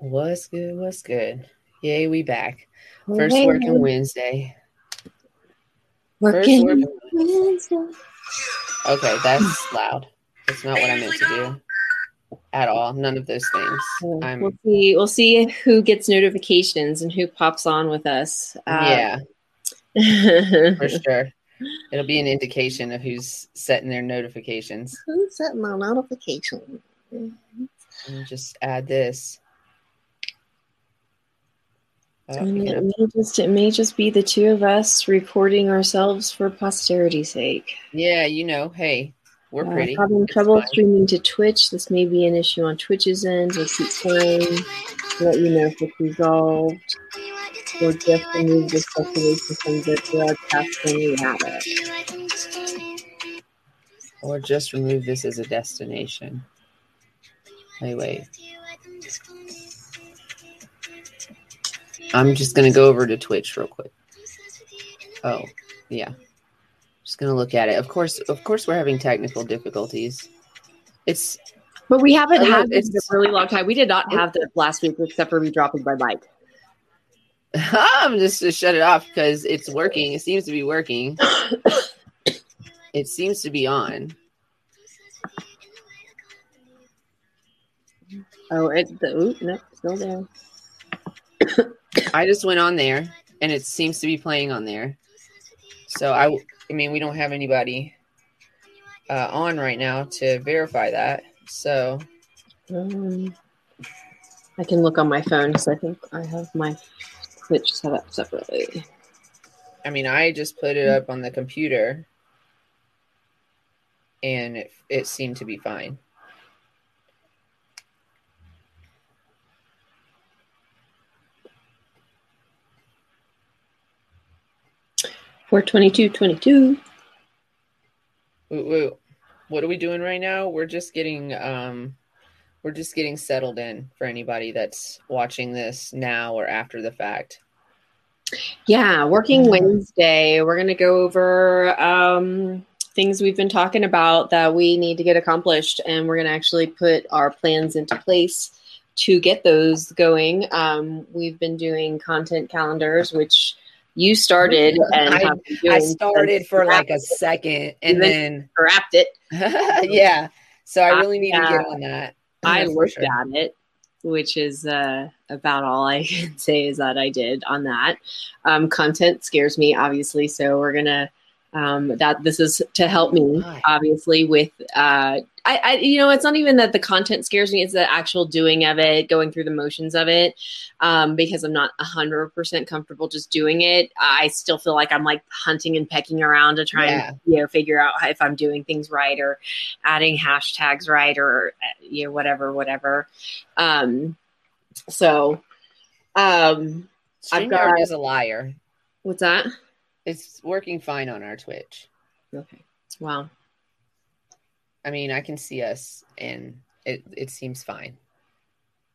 What's good? What's good? Yay, we back. First hey, working Wednesday. Working working Wednesday. Okay, that's loud. That's not what I meant to do at all. None of those things. I'm, we'll see. We'll see who gets notifications and who pops on with us. Um, yeah, for sure. It'll be an indication of who's setting their notifications. Who's setting my notifications? just add this. Uh, it, may just, it may just be the two of us recording ourselves for posterity's sake. Yeah, you know, hey, we're uh, pretty. Having it's trouble fine. streaming to Twitch. This may be an issue on Twitch's end. We'll keep saying, let you know if it's resolved. Or just remove this destination from the broadcast when we have it. Or just remove this as a destination. Wait, wait. I'm just gonna go over to Twitch real quick. Oh, yeah. Just gonna look at it. Of course, of course, we're having technical difficulties. It's, but we haven't had this in a really long time. We did not oh. have this last week, except for me dropping my mic. I'm just to shut it off because it's working. It seems to be working. it seems to be on. Oh, it's the ooh, no, still there. I just went on there and it seems to be playing on there. So I, I mean, we don't have anybody uh, on right now to verify that. So um, I can look on my phone because I think I have my Twitch set up separately. I mean, I just put it up on the computer and it, it seemed to be fine. Four twenty-two twenty-two. Woo, woo. What are we doing right now? We're just getting um we're just getting settled in for anybody that's watching this now or after the fact. Yeah, working Wednesday. We're gonna go over um things we've been talking about that we need to get accomplished and we're gonna actually put our plans into place to get those going. Um, we've been doing content calendars, which you started and I, I started for like a second and then wrapped it. yeah. So I really need to get on that. I worked sure. at it, which is uh, about all I can say is that I did on that. Um, content scares me, obviously. So we're going to um, that this is to help me obviously with uh, I, I, you know it's not even that the content scares me it's the actual doing of it going through the motions of it. Um, because i'm not 100% comfortable just doing it. I still feel like i'm like hunting and pecking around to try yeah. and you know figure out if i'm doing things right or adding hashtags right or uh, you know whatever whatever. Um, so um i've got is a liar. What's that it's working fine on our Twitch. Okay. Wow. I mean, I can see us and it, it seems fine.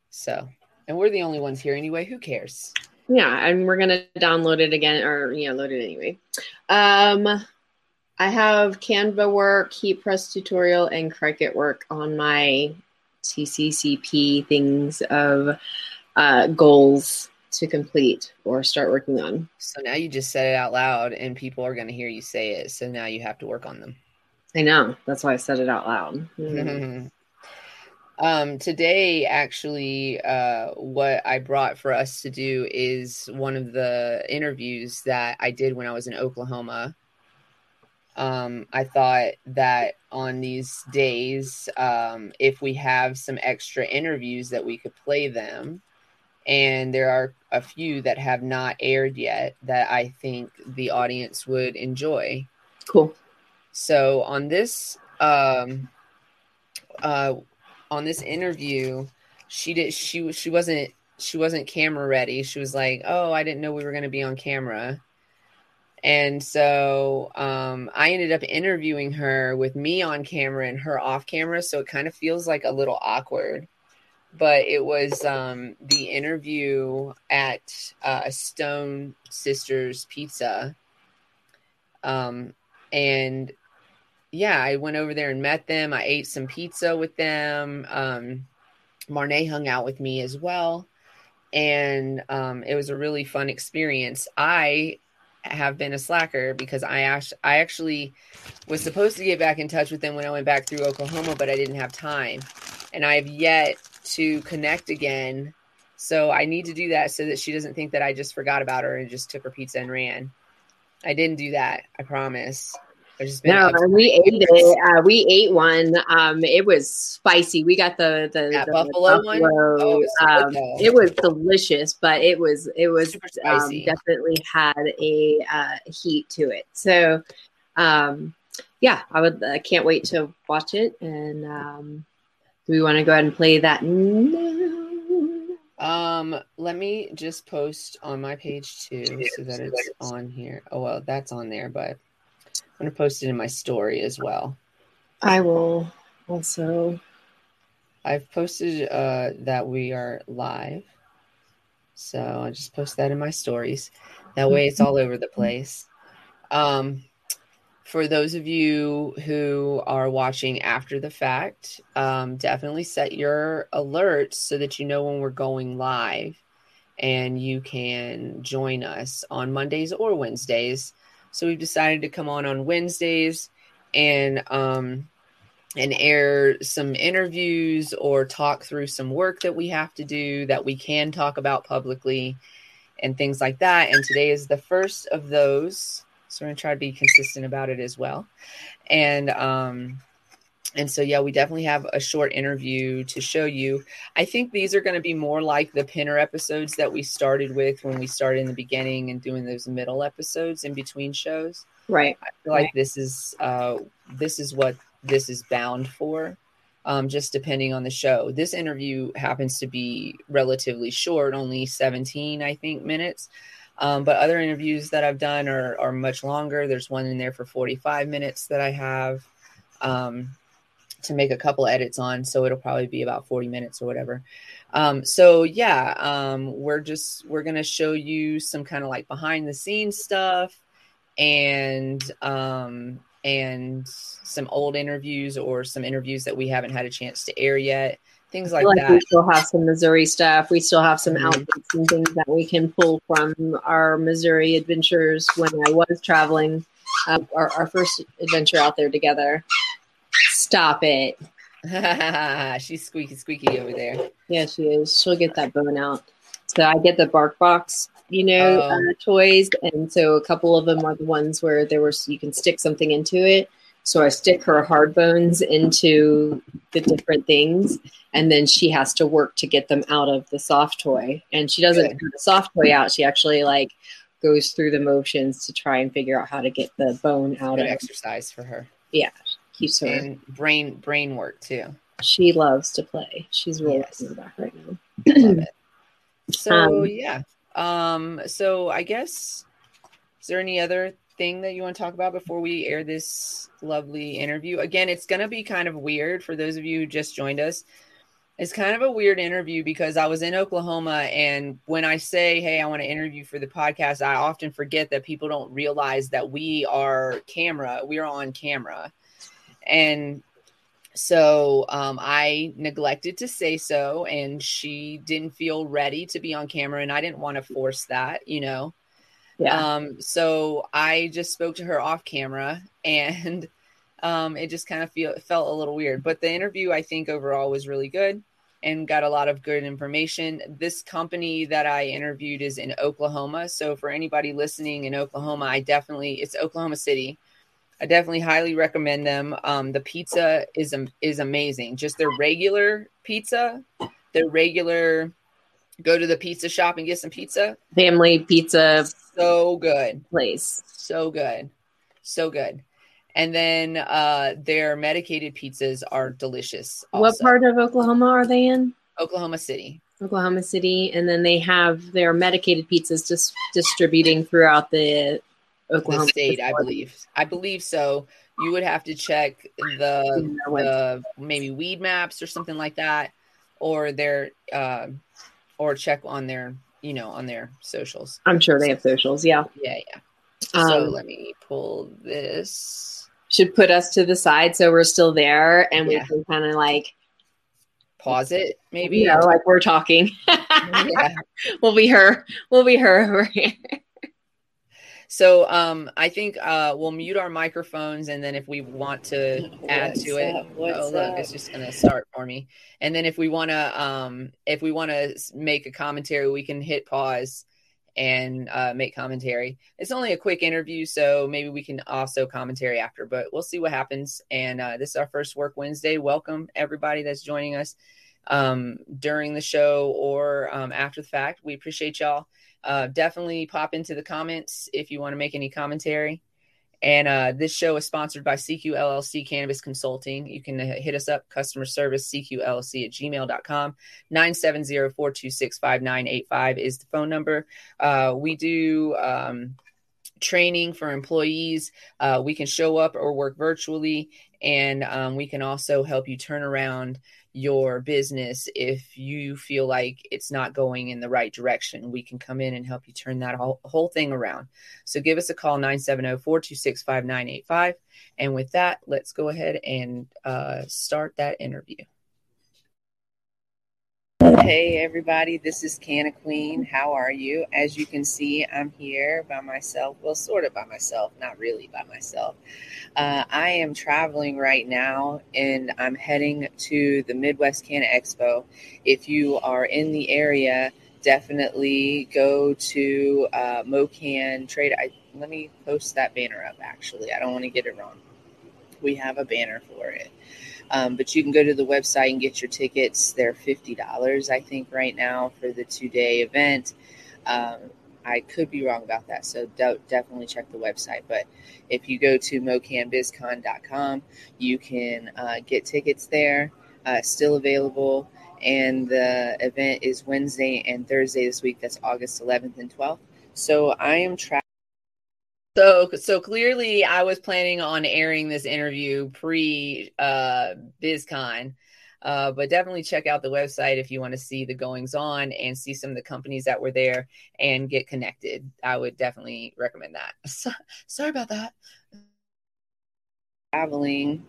So, and we're the only ones here anyway. Who cares? Yeah, and we're gonna download it again, or yeah, load it anyway. Um, I have Canva work, heat press tutorial, and Cricut work on my TCCP things of uh, goals to complete or start working on. So now you just said it out loud and people are going to hear you say it. So now you have to work on them. I know. That's why I said it out loud. Mm. um, today, actually, uh, what I brought for us to do is one of the interviews that I did when I was in Oklahoma. Um, I thought that on these days, um, if we have some extra interviews, that we could play them and there are a few that have not aired yet that I think the audience would enjoy. Cool. So on this um uh on this interview, she did she she wasn't she wasn't camera ready. She was like, "Oh, I didn't know we were going to be on camera." And so um, I ended up interviewing her with me on camera and her off camera. So it kind of feels like a little awkward but it was um, the interview at uh, Stone Sisters Pizza. Um, and yeah, I went over there and met them. I ate some pizza with them. Um, Marnay hung out with me as well. and um, it was a really fun experience. I have been a slacker because I act- I actually was supposed to get back in touch with them when I went back through Oklahoma, but I didn't have time, and I have yet to connect again. So I need to do that so that she doesn't think that I just forgot about her and just took her pizza and ran. I didn't do that. I promise. No, we ate it. Uh, we ate one. Um, it was spicy. We got the the, the buffalo, buffalo, one. Oh, it, was um, it was delicious, but it was it was um, definitely had a uh, heat to it. So, um, yeah, I would. I can't wait to watch it. And um, do we want to go ahead and play that? Um, let me just post on my page too, so that it's on here. Oh well, that's on there, but I'm going to post it in my story as well. I will also. I've posted uh, that we are live. So I just post that in my stories. That way it's all over the place. Um, for those of you who are watching after the fact, um, definitely set your alerts so that you know when we're going live and you can join us on Mondays or Wednesdays so we've decided to come on on Wednesdays and um and air some interviews or talk through some work that we have to do that we can talk about publicly and things like that. And today is the first of those. So we're gonna try to be consistent about it as well. And um and so yeah we definitely have a short interview to show you. I think these are going to be more like the pinner episodes that we started with when we started in the beginning and doing those middle episodes in between shows. Right. I feel like this is uh this is what this is bound for um, just depending on the show. This interview happens to be relatively short only 17 i think minutes um, but other interviews that i've done are, are much longer. There's one in there for 45 minutes that i have um, to make a couple edits on so it'll probably be about 40 minutes or whatever. Um, so yeah um, we're just we're gonna show you some kind of like behind the scenes stuff and um, and some old interviews or some interviews that we haven't had a chance to air yet things like, like that we still have some missouri stuff we still have some mm-hmm. outfits and things that we can pull from our missouri adventures when i was traveling uh, our, our first adventure out there together Stop it. She's squeaky squeaky over there. Yeah, she is. She'll get that bone out. So I get the bark box, you know, uh, oh. toys, and so a couple of them are the ones where there was you can stick something into it. So I stick her hard bones into the different things, and then she has to work to get them out of the soft toy. And she doesn't get the soft toy out. She actually like goes through the motions to try and figure out how to get the bone out Good of exercise for her. Yeah, keeps her and brain brain work too. She loves to play. She's really yes. back right now. Love it. So um, yeah. Um. So I guess is there any other thing that you want to talk about before we air this lovely interview? Again, it's going to be kind of weird for those of you who just joined us. It's kind of a weird interview because I was in Oklahoma, and when I say, Hey, I want to interview for the podcast, I often forget that people don't realize that we are camera, we are on camera. And so um, I neglected to say so, and she didn't feel ready to be on camera, and I didn't want to force that, you know. Yeah. Um, so I just spoke to her off camera, and um, it just kind of feel felt a little weird. But the interview, I think, overall was really good and got a lot of good information. This company that I interviewed is in Oklahoma, so for anybody listening in Oklahoma, I definitely it's Oklahoma City. I definitely highly recommend them. Um, the pizza is is amazing. Just their regular pizza, their regular go to the pizza shop and get some pizza. Family pizza, so good place, so good, so good. And then uh, their medicated pizzas are delicious. Also. What part of Oklahoma are they in? Oklahoma City. Oklahoma City, and then they have their medicated pizzas just distributing throughout the Oklahoma the state, I believe. I believe so. You would have to check the, the maybe Weedmaps or something like that, or their uh, or check on their you know on their socials. I'm sure they have socials. Yeah. Yeah, yeah. Um, so let me pull this. Should put us to the side so we're still there and yeah. we can kind of like pause it maybe. You know, like we're talking. yeah. we'll be her. We'll be her over here. So um, I think uh, we'll mute our microphones, and then if we want to add What's to it. Oh look, up? it's just gonna start for me. And then if we want to, um, if we want to make a commentary, we can hit pause and uh, make commentary. It's only a quick interview, so maybe we can also commentary after. But we'll see what happens. And uh, this is our first Work Wednesday. Welcome everybody that's joining us um, during the show or um, after the fact. We appreciate y'all uh, definitely pop into the comments if you want to make any commentary. And uh, this show is sponsored by CQ LLC Cannabis Consulting. You can uh, hit us up, customer service, CQLLC at gmail.com. 970-426-5985 is the phone number. Uh, we do um, training for employees. Uh, we can show up or work virtually. And um, we can also help you turn around your business if you feel like it's not going in the right direction. We can come in and help you turn that whole, whole thing around. So give us a call 970-426-5985 and with that let's go ahead and uh, start that interview Hey everybody, this is Canna Queen. How are you? As you can see, I'm here by myself. Well, sort of by myself, not really by myself. Uh, I am traveling right now and I'm heading to the Midwest Canna Expo. If you are in the area, definitely go to uh, MoCannTrade. I, let me post that banner up actually. I don't want to get it wrong. We have a banner for it. Um, but you can go to the website and get your tickets. They're $50, I think, right now for the two day event. Um, I could be wrong about that, so de- definitely check the website. But if you go to mocannbizcon.com, you can uh, get tickets there, uh, still available. And the event is Wednesday and Thursday this week. That's August 11th and 12th. So I am traveling. So, so clearly, I was planning on airing this interview pre uh, BizCon, uh, but definitely check out the website if you want to see the goings on and see some of the companies that were there and get connected. I would definitely recommend that. So, sorry about that. Traveling,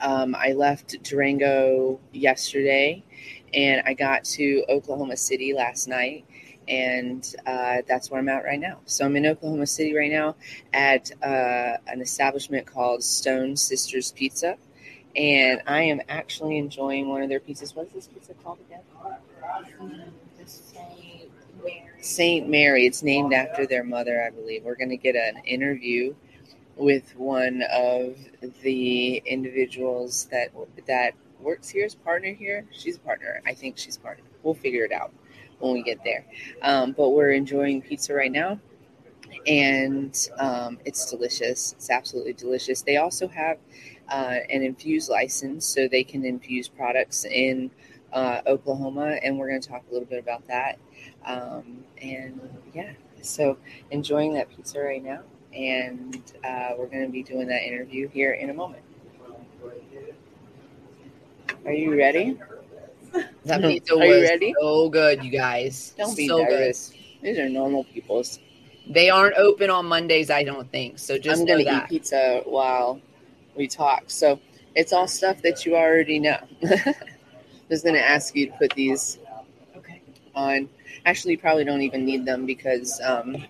um, I left Durango yesterday, and I got to Oklahoma City last night and uh, that's where I'm at right now. So I'm in Oklahoma City right now at uh, an establishment called Stone Sisters Pizza, and I am actually enjoying one of their pizzas. What is this pizza called again? Saint Mary. It's named after their mother, I believe. We're going to get an interview with one of the individuals that that works here as partner here. She's a partner. I think she's partner. We'll figure it out when we get there. Um, but we're enjoying pizza right now, and um, it's delicious. It's absolutely delicious. They also have uh, an infuse license, so they can infuse products in uh, Oklahoma, and we're going to talk a little bit about that. Um, and yeah, so enjoying that pizza right now, and uh, we're going to be doing that interview here in a moment. Are you ready? That pizza Are you was ready? so good, you guys. Don't be so nervous. These are normal people's. They aren't open on Mondays, I don't think. So just I'm going to eat that. pizza while we talk. So it's all stuff that you already know. I Just going to ask you to put these Okay. on. Actually, you probably don't even need them because um,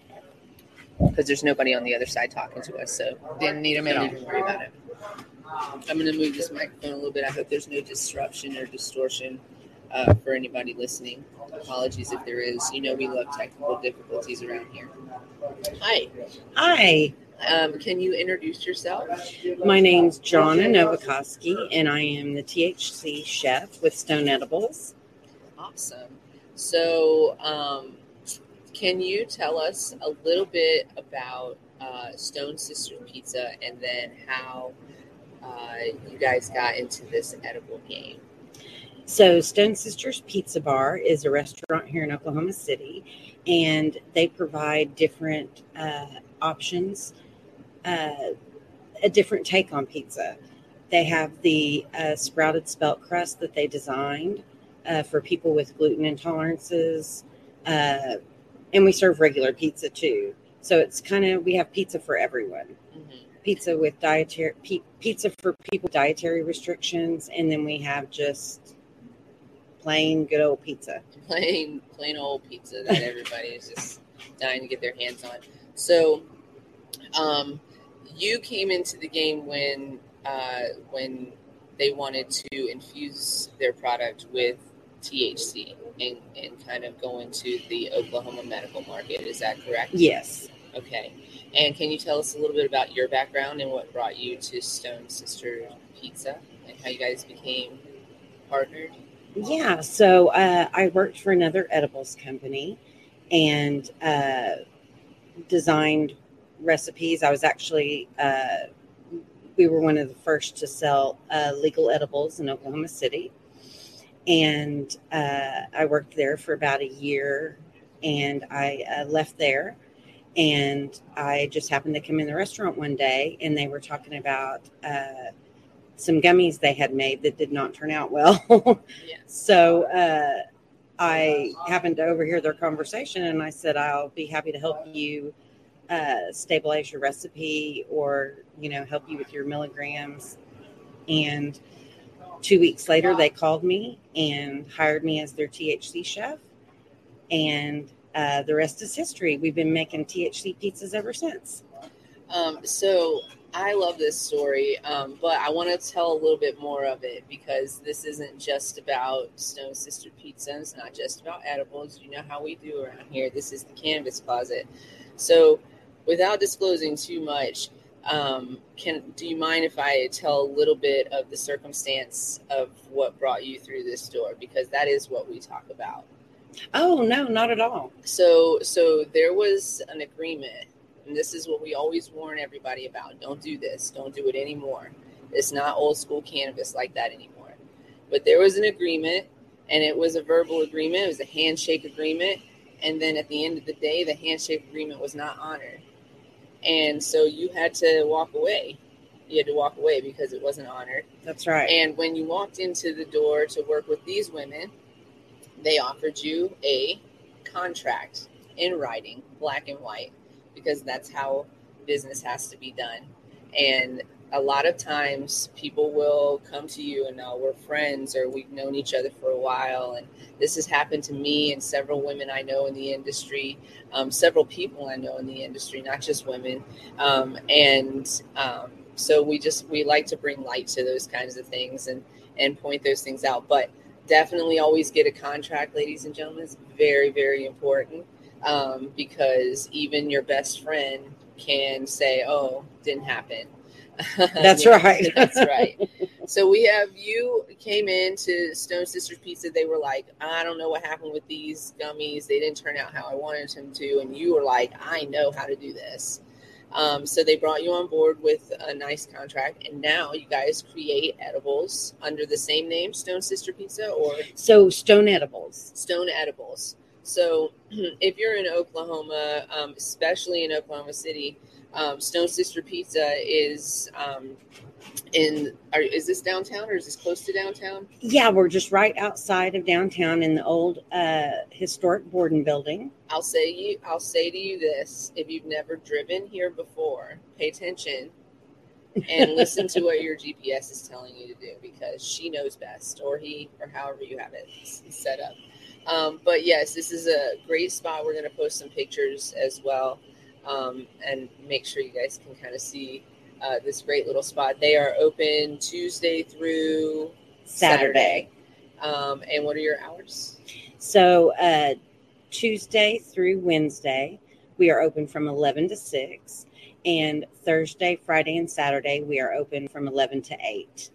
because there's nobody on the other side talking to us. So Didn't need them at don't all. even worry about it. I'm going to move this microphone a little bit. I hope there's no disruption or distortion uh, for anybody listening. Apologies if there is. You know, we love technical difficulties around here. Hi. Hi, Um, can you introduce yourself? my name's Jonna Novakoski, and I am the THC chef with Stone Edibles. Awesome. So, um, can you tell us a little bit about uh, Stone Sister Pizza and then how uh, you guys got into this edible game? So, Stone Sisters Pizza Bar is a restaurant here in Oklahoma City, and they provide different uh, options, uh, a different take on pizza. They have the uh, sprouted spelt crust that they designed uh, for people with gluten intolerances, uh, and we serve regular pizza too. So it's kind of we have pizza for everyone. Pizza with dietary pizza for people with dietary restrictions, and then we have just plain good old pizza. plain plain old pizza that everybody is just dying to get their hands on. So, um, you came into the game when uh, when they wanted to infuse their product with THC and, and kind of go into the Oklahoma medical market. Is that correct? Yes. Okay. And can you tell us a little bit about your background and what brought you to Stone Sister Pizza and how you guys became partnered? Yeah. So uh, I worked for another edibles company and uh, designed recipes. I was actually, uh, we were one of the first to sell uh, legal edibles in Oklahoma City. And uh, I worked there for about a year and I uh, left there. And I just happened to come in the restaurant one day and they were talking about uh, some gummies they had made that did not turn out well. Yes. so uh, I happened to overhear their conversation and I said, I'll be happy to help you uh, stabilize your recipe or, you know, help you with your milligrams. And two weeks later, they called me and hired me as their THC chef. And uh, the rest is history. We've been making THC pizzas ever since. Um, so I love this story, um, but I want to tell a little bit more of it because this isn't just about Stone Sister Pizza. It's not just about edibles. You know how we do around here. This is the Canvas Closet. So, without disclosing too much, um, can do you mind if I tell a little bit of the circumstance of what brought you through this door? Because that is what we talk about. Oh, no, not at all. So, so there was an agreement, and this is what we always warn everybody about: don't do this, don't do it anymore. It's not old school cannabis like that anymore. But there was an agreement, and it was a verbal agreement. It was a handshake agreement, and then at the end of the day, the handshake agreement was not honored, and so you had to walk away. You had to walk away because it wasn't honored. That's right. And when you walked into the door to work with these women, they offered you a contract in writing, black and white, because that's how business has to be done. And a lot of times people will come to you and now we're friends or we've known each other for a while. And this has happened to me and several women I know in the industry, um, several people I know in the industry, not just women. Um, and um, so we just, we like to bring light to those kinds of things and, and point those things out. But definitely always get a contract, ladies and gentlemen. It's very, very important um, because even your best friend can say, "Oh, didn't happen." That's You know, right. That's right. So we have you came in to Stone Sisters Pizza. They were like, "I don't know what happened with these gummies. They didn't turn out how I wanted them to," and you were like, "I know how to do this." Um, so they brought you on board with a nice contract, and now you guys create edibles under the same name, Stone Sister Pizza, or So, stone edibles. Stone Edibles. So if you're in Oklahoma, um, especially in Oklahoma City, um, Stone Sister Pizza is in. Are, is this downtown or is this close to downtown? Yeah, we're just right outside of downtown in the old uh, historic Borden building. I'll say you. I'll say to you this: if you've never driven here before, pay attention and listen to what your GPS is telling you to do because she knows best, or he, or however you have it set up. Um, but yes, this is a great spot. We're going to post some pictures as well, um, and make sure you guys can kind of see uh, this great little spot. They are open Tuesday through Saturday. Um, and what are your hours? So, uh, Tuesday through Wednesday, we are open from 11 to 6. And Thursday, Friday, and Saturday, we are open from 11 to 8.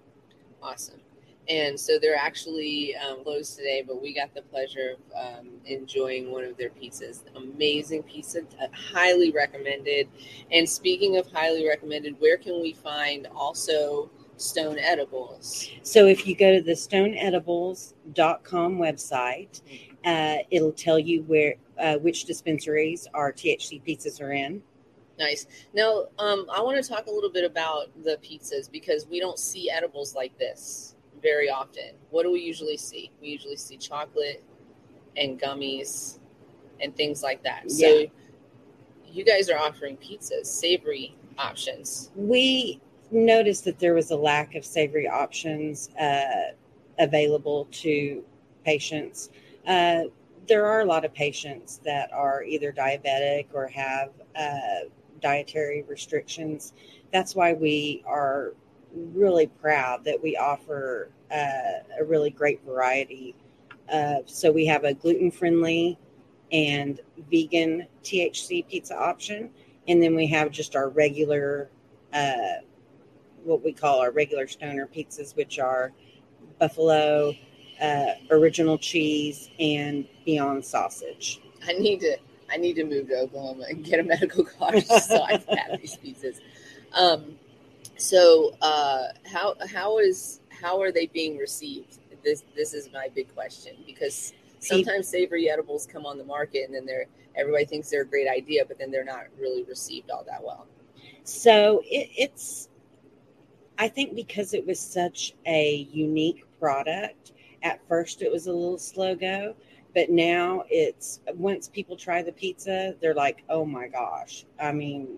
Awesome. And so they're actually um, closed today, but we got the pleasure of um, enjoying one of their pizzas. Amazing pizza, uh, highly recommended. And speaking of highly recommended, where can we find also Stone Edibles? So, if you go to the stoneedibles.com website, uh, it'll tell you where uh, which dispensaries our THC pizzas are in. Nice. Now, um, I want to talk a little bit about the pizzas because we don't see edibles like this very often. What do we usually see? We usually see chocolate and gummies and things like that. So, Yeah. you guys are offering pizzas, savory options. We noticed that there was a lack of savory options uh, available to patients. Uh, there are a lot of patients that are either diabetic or have uh, dietary restrictions. That's why we are really proud that we offer uh, a really great variety. so we have a gluten friendly and vegan THC pizza option, and then we have just our regular, uh, what we call our regular stoner pizzas, which are buffalo, uh, original cheese, and beyond sausage. I need to I need to move to Oklahoma and get a medical card so I can have these pizzas. Um, so uh, how how is how are they being received? This this is my big question because sometimes savory edibles come on the market and then they're everybody thinks they're a great idea, but then they're not really received all that well. So it, it's I think because it was such a unique product, at first it was a little slow go, but now it's once people try the pizza, they're like, oh my gosh. I mean,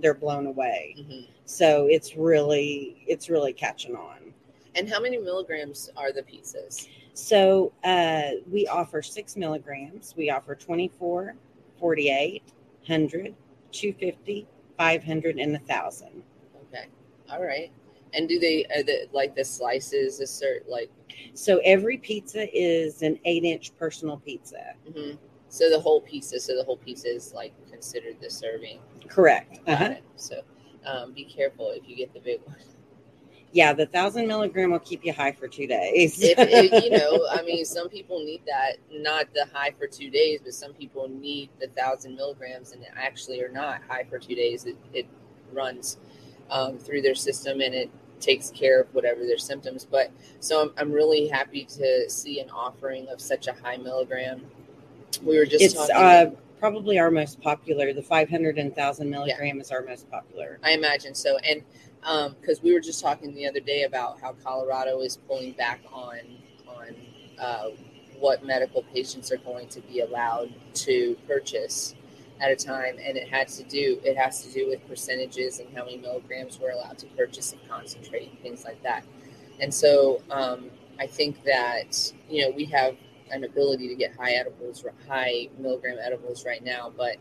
they're blown away. Mm-hmm. So it's really it's really catching on. And how many milligrams are the pieces? So uh, we offer six milligrams. We offer 24, 48, 100, 250, 500, and 1,000. Okay. All right. And do they, uh, the, like the slices, a certain, like. So every pizza is an eight inch personal pizza. Mm-hmm. So the whole pizza, so the whole pizza is like considered the serving. Correct. Uh-huh. So um, be careful if you get the big one yeah, the thousand milligram will keep you high for two days. if, if, you know, I mean, some people need that, not the high for two days, but some people need the thousand milligrams and actually are not high for two days. It, it runs um, through their system and it takes care of whatever their symptoms. But so I'm, I'm really happy to see an offering of such a high milligram. We were just it's, talking. Uh, probably our most popular. The 500 and 1000 milligram yeah. is our most popular. I imagine so. And because um, we were just talking the other day about how Colorado is pulling back on on uh, what medical patients are going to be allowed to purchase at a time, and it had to do it has to do with percentages and how many milligrams we're allowed to purchase of concentrate and things like that. And so um, I think that you know we have an ability to get high edibles, high milligram edibles right now, but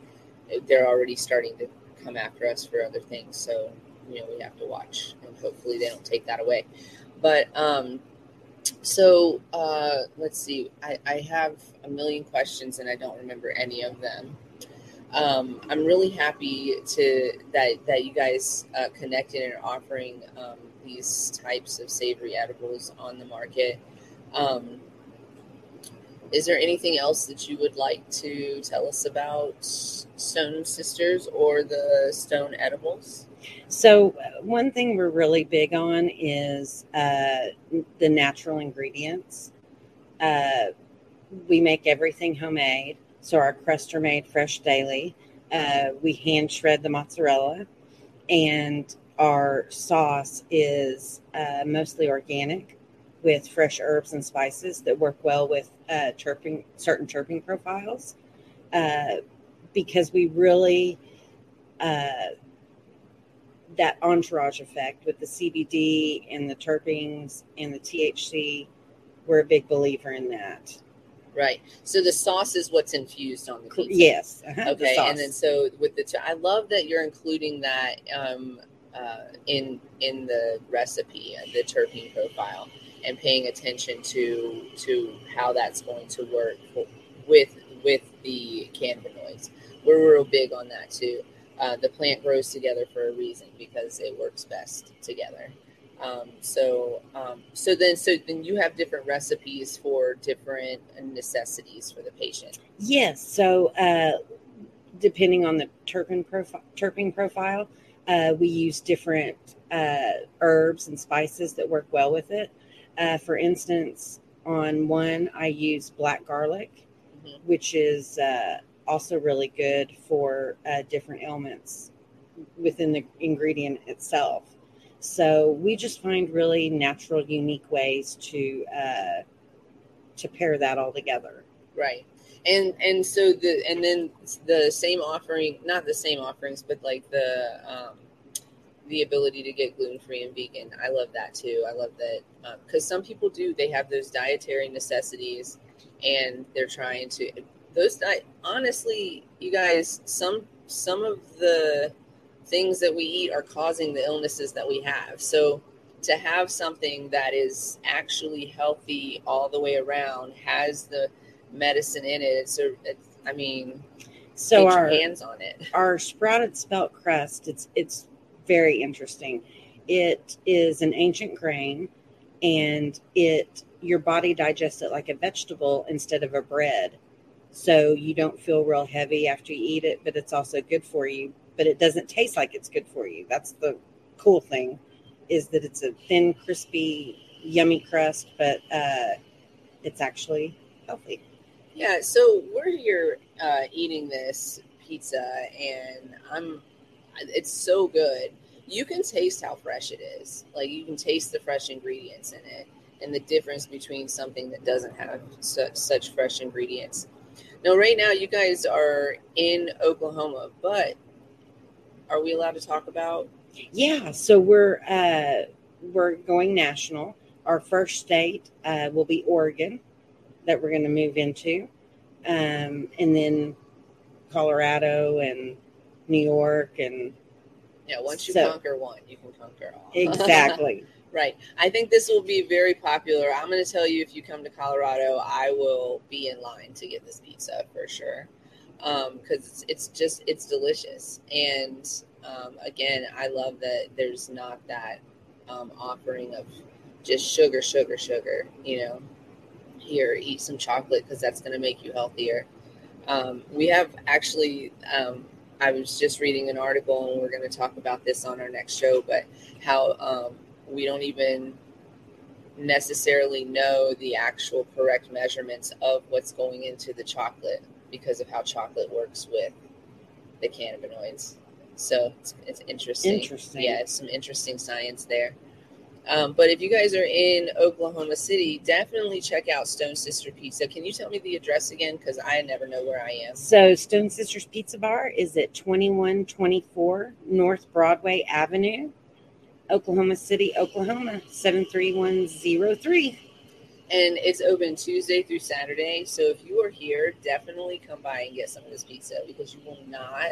they're already starting to come after us for other things. So you know we have to watch, and hopefully they don't take that away. But um, so uh, let's see. I, I have a million questions, and I don't remember any of them. Um, I'm really happy to that that you guys uh, connected and are offering um, these types of savory edibles on the market. Um, is there anything else that you would like to tell us about Stone Sisters or the Stone Edibles? So, uh, one thing we're really big on is uh, the natural ingredients. Uh, we make everything homemade. So, our crusts are made fresh daily. Uh, we hand shred the mozzarella, and our sauce is uh, mostly organic with fresh herbs and spices that work well with uh, terping, certain terpene profiles because we really that entourage effect with the CBD and the terpenes and the THC. We're a big believer in that. Right. So the sauce is what's infused on the pizza. Yes. Uh-huh, okay. The and then so with the, t- I love that you're including that um, uh, in in the recipe, uh, the terpene profile, and paying attention to to how that's going to work with with the cannabinoids. We're real big on that too uh, the plant grows together for a reason because it works best together. Um, so, um, so then, so then you have different recipes for different necessities for the patient. Yes. So, uh, depending on the terpene profile, terpene profile, uh, we use different uh, herbs and spices that work well with it. Uh, for instance, on one, I use black garlic, mm-hmm. which is uh, also really good for uh, different ailments within the ingredient itself. So we just find really natural, unique ways to uh, to pair that all together. Right, and and so the and then the same offering, not the same offerings, but like the um, the ability to get gluten free and vegan. I love that too. I love that because um, some people do. They have those dietary necessities, and they're trying to those. Di- honestly, you guys, some some of the things that we eat are causing the illnesses that we have. So to have something that is actually healthy all the way around has the medicine in it. It's, a, it's I mean, so our hands on it. Our sprouted spelt crust. It's it's very interesting. It is an ancient grain, and it your body digests it like a vegetable instead of a bread. So you don't feel real heavy after you eat it, but it's also good for you. But it doesn't taste like it's good for you. That's the cool thing, is that it's a thin, crispy, yummy crust, but uh, it's actually healthy. Yeah. So we're here uh, eating this pizza, and I'm. It's so good. You can taste how fresh it is. Like you can taste the fresh ingredients in it, and the difference between something that doesn't have su- such fresh ingredients. Now, right now, you guys are in Oklahoma, but are we allowed to talk about? Yeah. So we're uh, we're going national. Our first state uh, will be Oregon, that we're going to move into, um, and then Colorado and New York and yeah. Once you so, conquer one, you can conquer all. exactly. Right. I think this will be very popular. I'm going to tell you if you come to Colorado, I will be in line to get this pizza for sure. Because um, it's, it's just, it's delicious. And um, again, I love that there's not that um, offering of just sugar, sugar, sugar. You know, here, eat some chocolate because that's going to make you healthier. Um, we have actually, um, I was just reading an article and we're going to talk about this on our next show, but how um, we don't even necessarily know the actual correct measurements of what's going into the chocolate because of how chocolate works with the cannabinoids. So it's, it's interesting. Interesting. Yeah, it's some interesting science there. Um, but if you guys are in Oklahoma City, definitely check out Stone Sister Pizza. Can you tell me the address again? Because I never know where I am. So, Stone Sisters Pizza Bar is at 2124 North Broadway Avenue Oklahoma City, Oklahoma, 73103. And it's open Tuesday through Saturday. So if you are here, definitely come by and get some of this pizza because you will not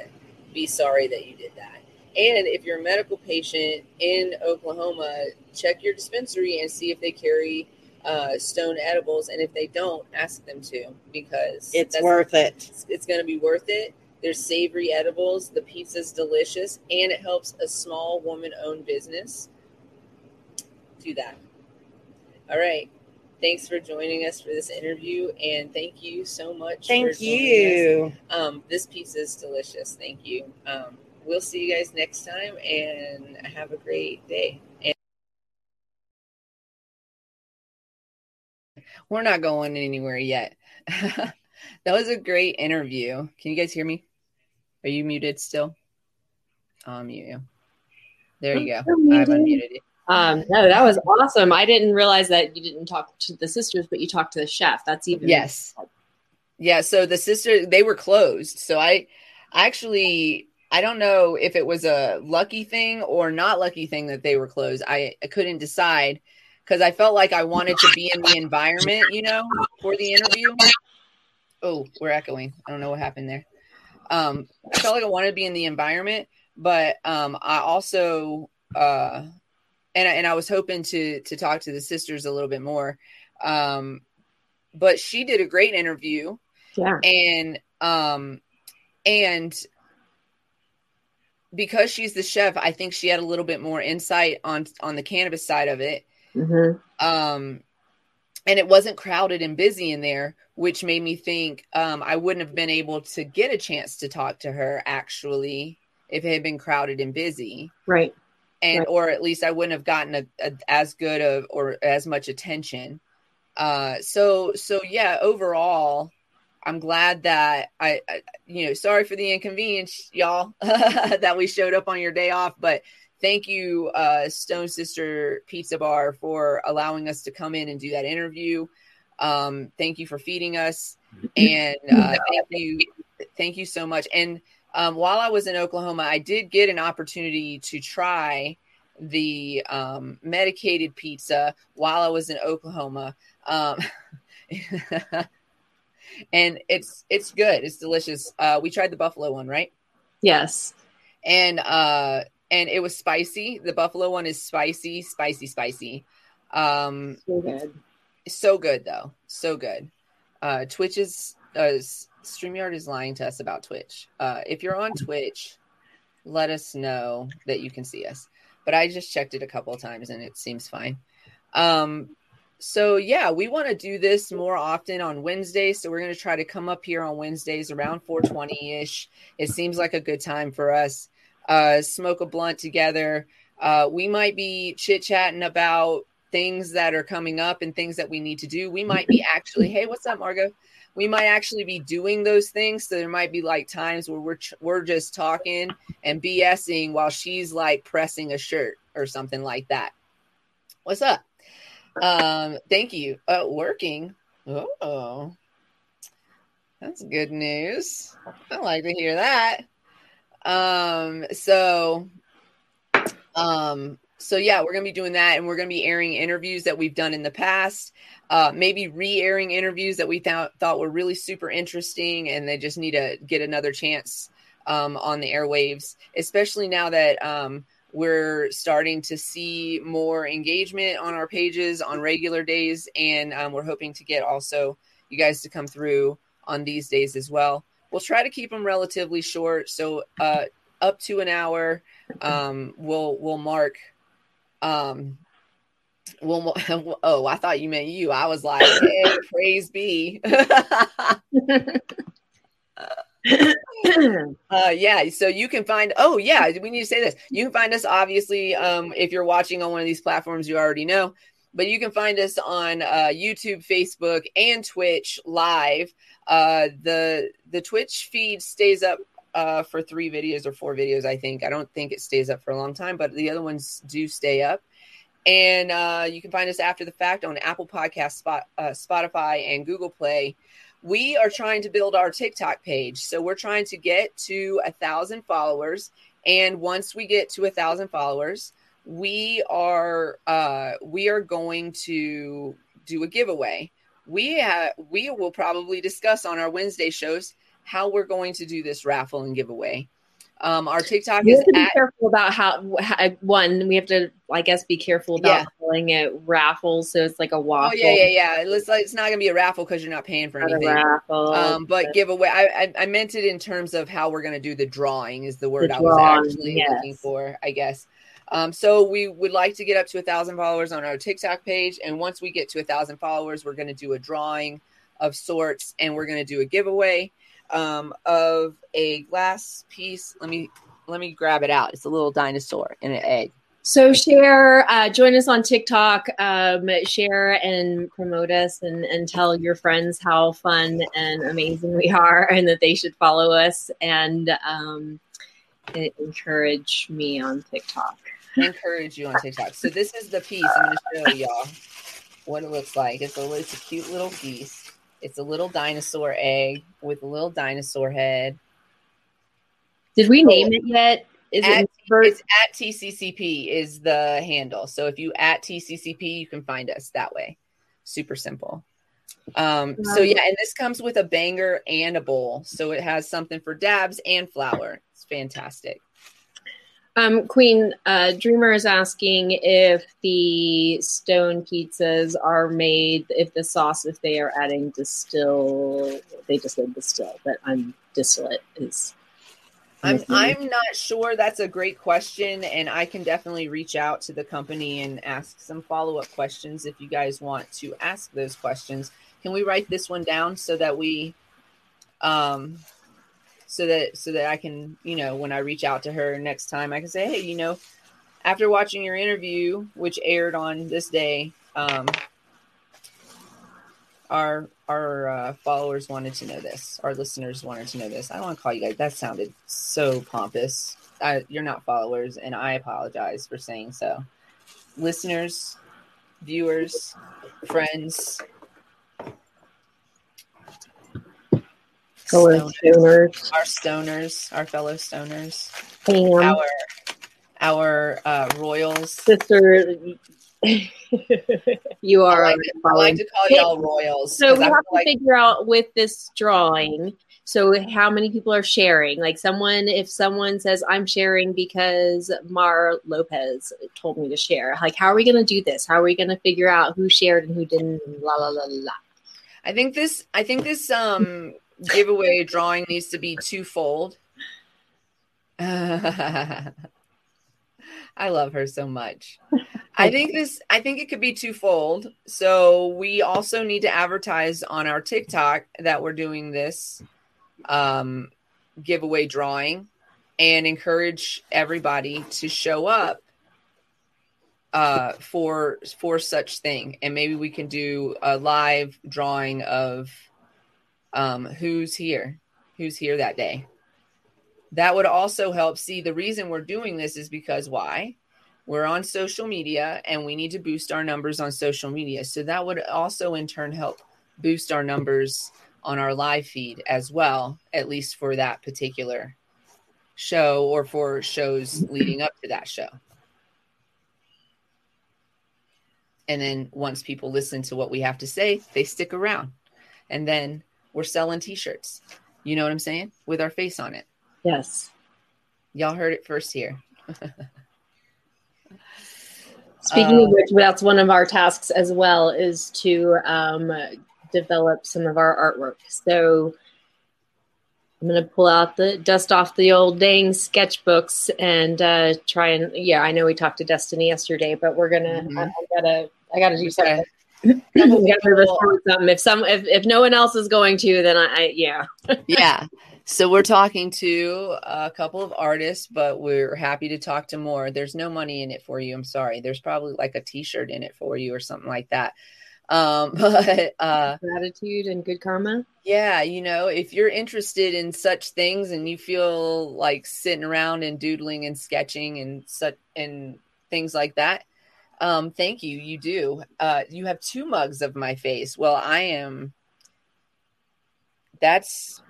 be sorry that you did that. And if you're a medical patient in Oklahoma, check your dispensary and see if they carry uh, stone edibles. And if they don't, ask them to because it's worth it. It's, it's going to be worth it. There's savory edibles. The pizza's delicious, and it helps a small woman-owned business do that. All right. Thanks for joining us for this interview, and thank you so much. Thank you. Um, this pizza is delicious. Thank you. Um, we'll see you guys next time, and have a great day. And- We're not going anywhere yet. that was a great interview. Can you guys hear me? Are you muted still? I'll mute you. There you go. I've unmuted you. Um, no, that was awesome. I didn't realize that you didn't talk to the sisters, but you talked to the chef. That's even yes, yeah. So the sisters they were closed. So I actually I don't know if it was a lucky thing or not lucky thing that they were closed. I, I couldn't decide because I felt like I wanted to be in the environment, you know, for the interview. Oh, we're echoing. I don't know what happened there. Um, I felt like I wanted to be in the environment, but um, I also uh, and and I was hoping to to talk to the sisters a little bit more. Um, but she did a great interview. Yeah. And um and because she's the chef, I think she had a little bit more insight on on the cannabis side of it. Mm-hmm. Um and it wasn't crowded and busy in there, which made me think um, I wouldn't have been able to get a chance to talk to her actually if it had been crowded and busy, right? And right. or at least I wouldn't have gotten a, a, as good of or as much attention. Uh, so so yeah, overall, I'm glad that I, I you know sorry for the inconvenience, y'all, that we showed up on your day off, but thank you, uh, Stone Sister Pizza Bar, for allowing us to come in and do that interview. Um, thank you for feeding us, and uh, thank you, thank you so much. And um, while I was in Oklahoma, I did get an opportunity to try the um, medicated pizza while I was in Oklahoma. And it's it's good. It's delicious. Uh, we tried the buffalo one, right? Yes. And uh, and it was spicy. The buffalo one is spicy, spicy, spicy. Um, So good. so good though, so good. Uh, Twitch is uh, Streamyard is lying to us about Twitch. Uh, if you're on Twitch, let us know that you can see us. But I just checked it a couple of times and it seems fine. Um, so yeah, we want to do this more often on Wednesdays. So we're going to try to come up here on Wednesdays around 420 ish. It seems like a good time for us. Uh, smoke a blunt together. Uh, we might be chit chatting about things that are coming up and things that we need to do. We might be actually, hey, what's up, margo We might actually be doing those things. So there might be like times where we're we're just talking and BSing while she's like pressing a shirt or something like that. What's up? Um, thank you. Uh, working. Oh, that's good news. I like to hear that. Um, so, um, so yeah, we're gonna be doing that, and we're gonna be airing interviews that we've done in the past. Uh, maybe re-airing interviews that we th- thought were really super interesting, and they just need to get another chance um, on the airwaves, especially now that um, we're starting to see more engagement on our pages on regular days, and um, we're hoping to get also you guys to come through on these days as well. We'll try to keep them relatively short, so uh, up to an hour. Um, we'll we'll mark. Um, we'll, oh, I thought you meant you. I was like, hey, praise be. uh yeah so you can find oh yeah we need to say this. You can find us obviously um if you're watching on one of these platforms you already know but you can find us on uh youtube facebook and twitch live. Uh the the twitch feed stays up uh for three videos or four videos i think. I don't think it stays up for a long time but the other ones do stay up. And uh you can find us after the fact on apple podcast spot uh, spotify and google play we are trying to build our TikTok page. So we're trying to get to a thousand followers. And once we get to a thousand followers, we are uh, we are going to do a giveaway. We have we will probably discuss on our Wednesday shows how we're going to do this raffle and giveaway. Um, our TikTok We is have to be at careful about how, how. One, we have to, I guess, be careful about Yeah. calling it raffles. So it's like a waffle. oh yeah yeah yeah. It's like it's not gonna be a raffle because you're not paying for not a anything. raffle. um, but giveaway. I, I I meant it in terms of how we're going to do the drawing. Is the word I drawing, was actually yes. looking for, I guess. Um, so we would like to get up to a thousand followers on our TikTok page, and once we get to a thousand followers, we're going to do a drawing of sorts, and we're going to do a giveaway um, of a glass piece. Let me let me grab it out. It's a little dinosaur and an egg. So share, uh, join us on TikTok, um, share and promote us and, and tell your friends how fun and amazing we are and that they should follow us and um, encourage me on TikTok. encourage you on TikTok. So this is the piece I'm going to show y'all what it looks like. It's a it's a cute little piece. It's a little dinosaur egg with a little dinosaur head. Did we name it yet? Is At, it Bert? it's at TCCP is the handle. So if you at TCCP, you can find us that way. Super simple. Um, so yeah, and this comes with a banger and a bowl. So it has something for dabs and flour. It's fantastic. Um, Queen uh, Dreamer is asking if the stone pizzas are made, if the sauce, if they are adding distill, they just said distill, but I'm distillate is. I'm. I'm not sure. That's a great question, and I can definitely reach out to the company and ask some follow up questions if you guys want to ask those questions. Can we write this one down so that we, um, so that so that I can you know when I reach out to her next time I can say hey you know after watching your interview which aired on this day um, our our uh, followers wanted to know this. Our listeners wanted to know this. I don't want to call you guys. That sounded so pompous. I, you're not followers, and I apologize for saying so. Listeners, viewers, friends. Fellow stoners, stoners. our stoners, our fellow stoners, Pam, our our uh, royals. sister. you I are. like, to, I like to call y'all royals. So we I have to like figure out with this drawing. So how many people are sharing? Like someone, if someone says I'm sharing because Mar Lopez told me to share, like how are we going to do this? How are we going to figure out who shared and who didn't? La la la la. I think this I think this um giveaway drawing needs to be twofold. I love her so much. I think this I think it could be twofold. So we also need to advertise on our TikTok that we're doing this um giveaway drawing and encourage everybody to show up uh for for such thing and maybe we can do a live drawing of um who's here who's here that day. That would also help. See the reason we're doing this is because why? We're on social media and we need to boost our numbers on social media. So that would also in turn help boost our numbers on our live feed as well at least for that particular show or for shows leading up to that show. And then once people listen to what we have to say they stick around. And then we're selling t-shirts you know what i'm saying with our face on it Yes. y'all heard it first here Speaking Uh, of which, that's one of our tasks as well is to um, develop some of our artwork. So I'm going to pull out the dust off the old dang sketchbooks and uh, try and yeah. I know we talked to Destiny yesterday, but we're gonna. Mhm. I, I gotta. I gotta do something. We gotta move us people- forward with something. If some, if, if no one else is going to, then I, I yeah. yeah so we're talking to a couple of artists but we're happy to talk to more there's no money in it for you i'm sorry there's probably like a t-shirt in it for you or something like that um but uh Gratitude and good karma. yeah you know if you're interested in such things and you feel like sitting around and doodling and sketching and such and things like that um thank you. You do. Uh you have two mugs of my face. Well i am that's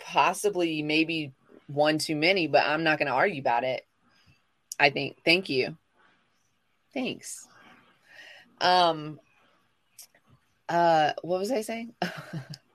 possibly maybe one too many but i'm not going to argue about it. I think thank you. Thanks. Um uh what was i saying?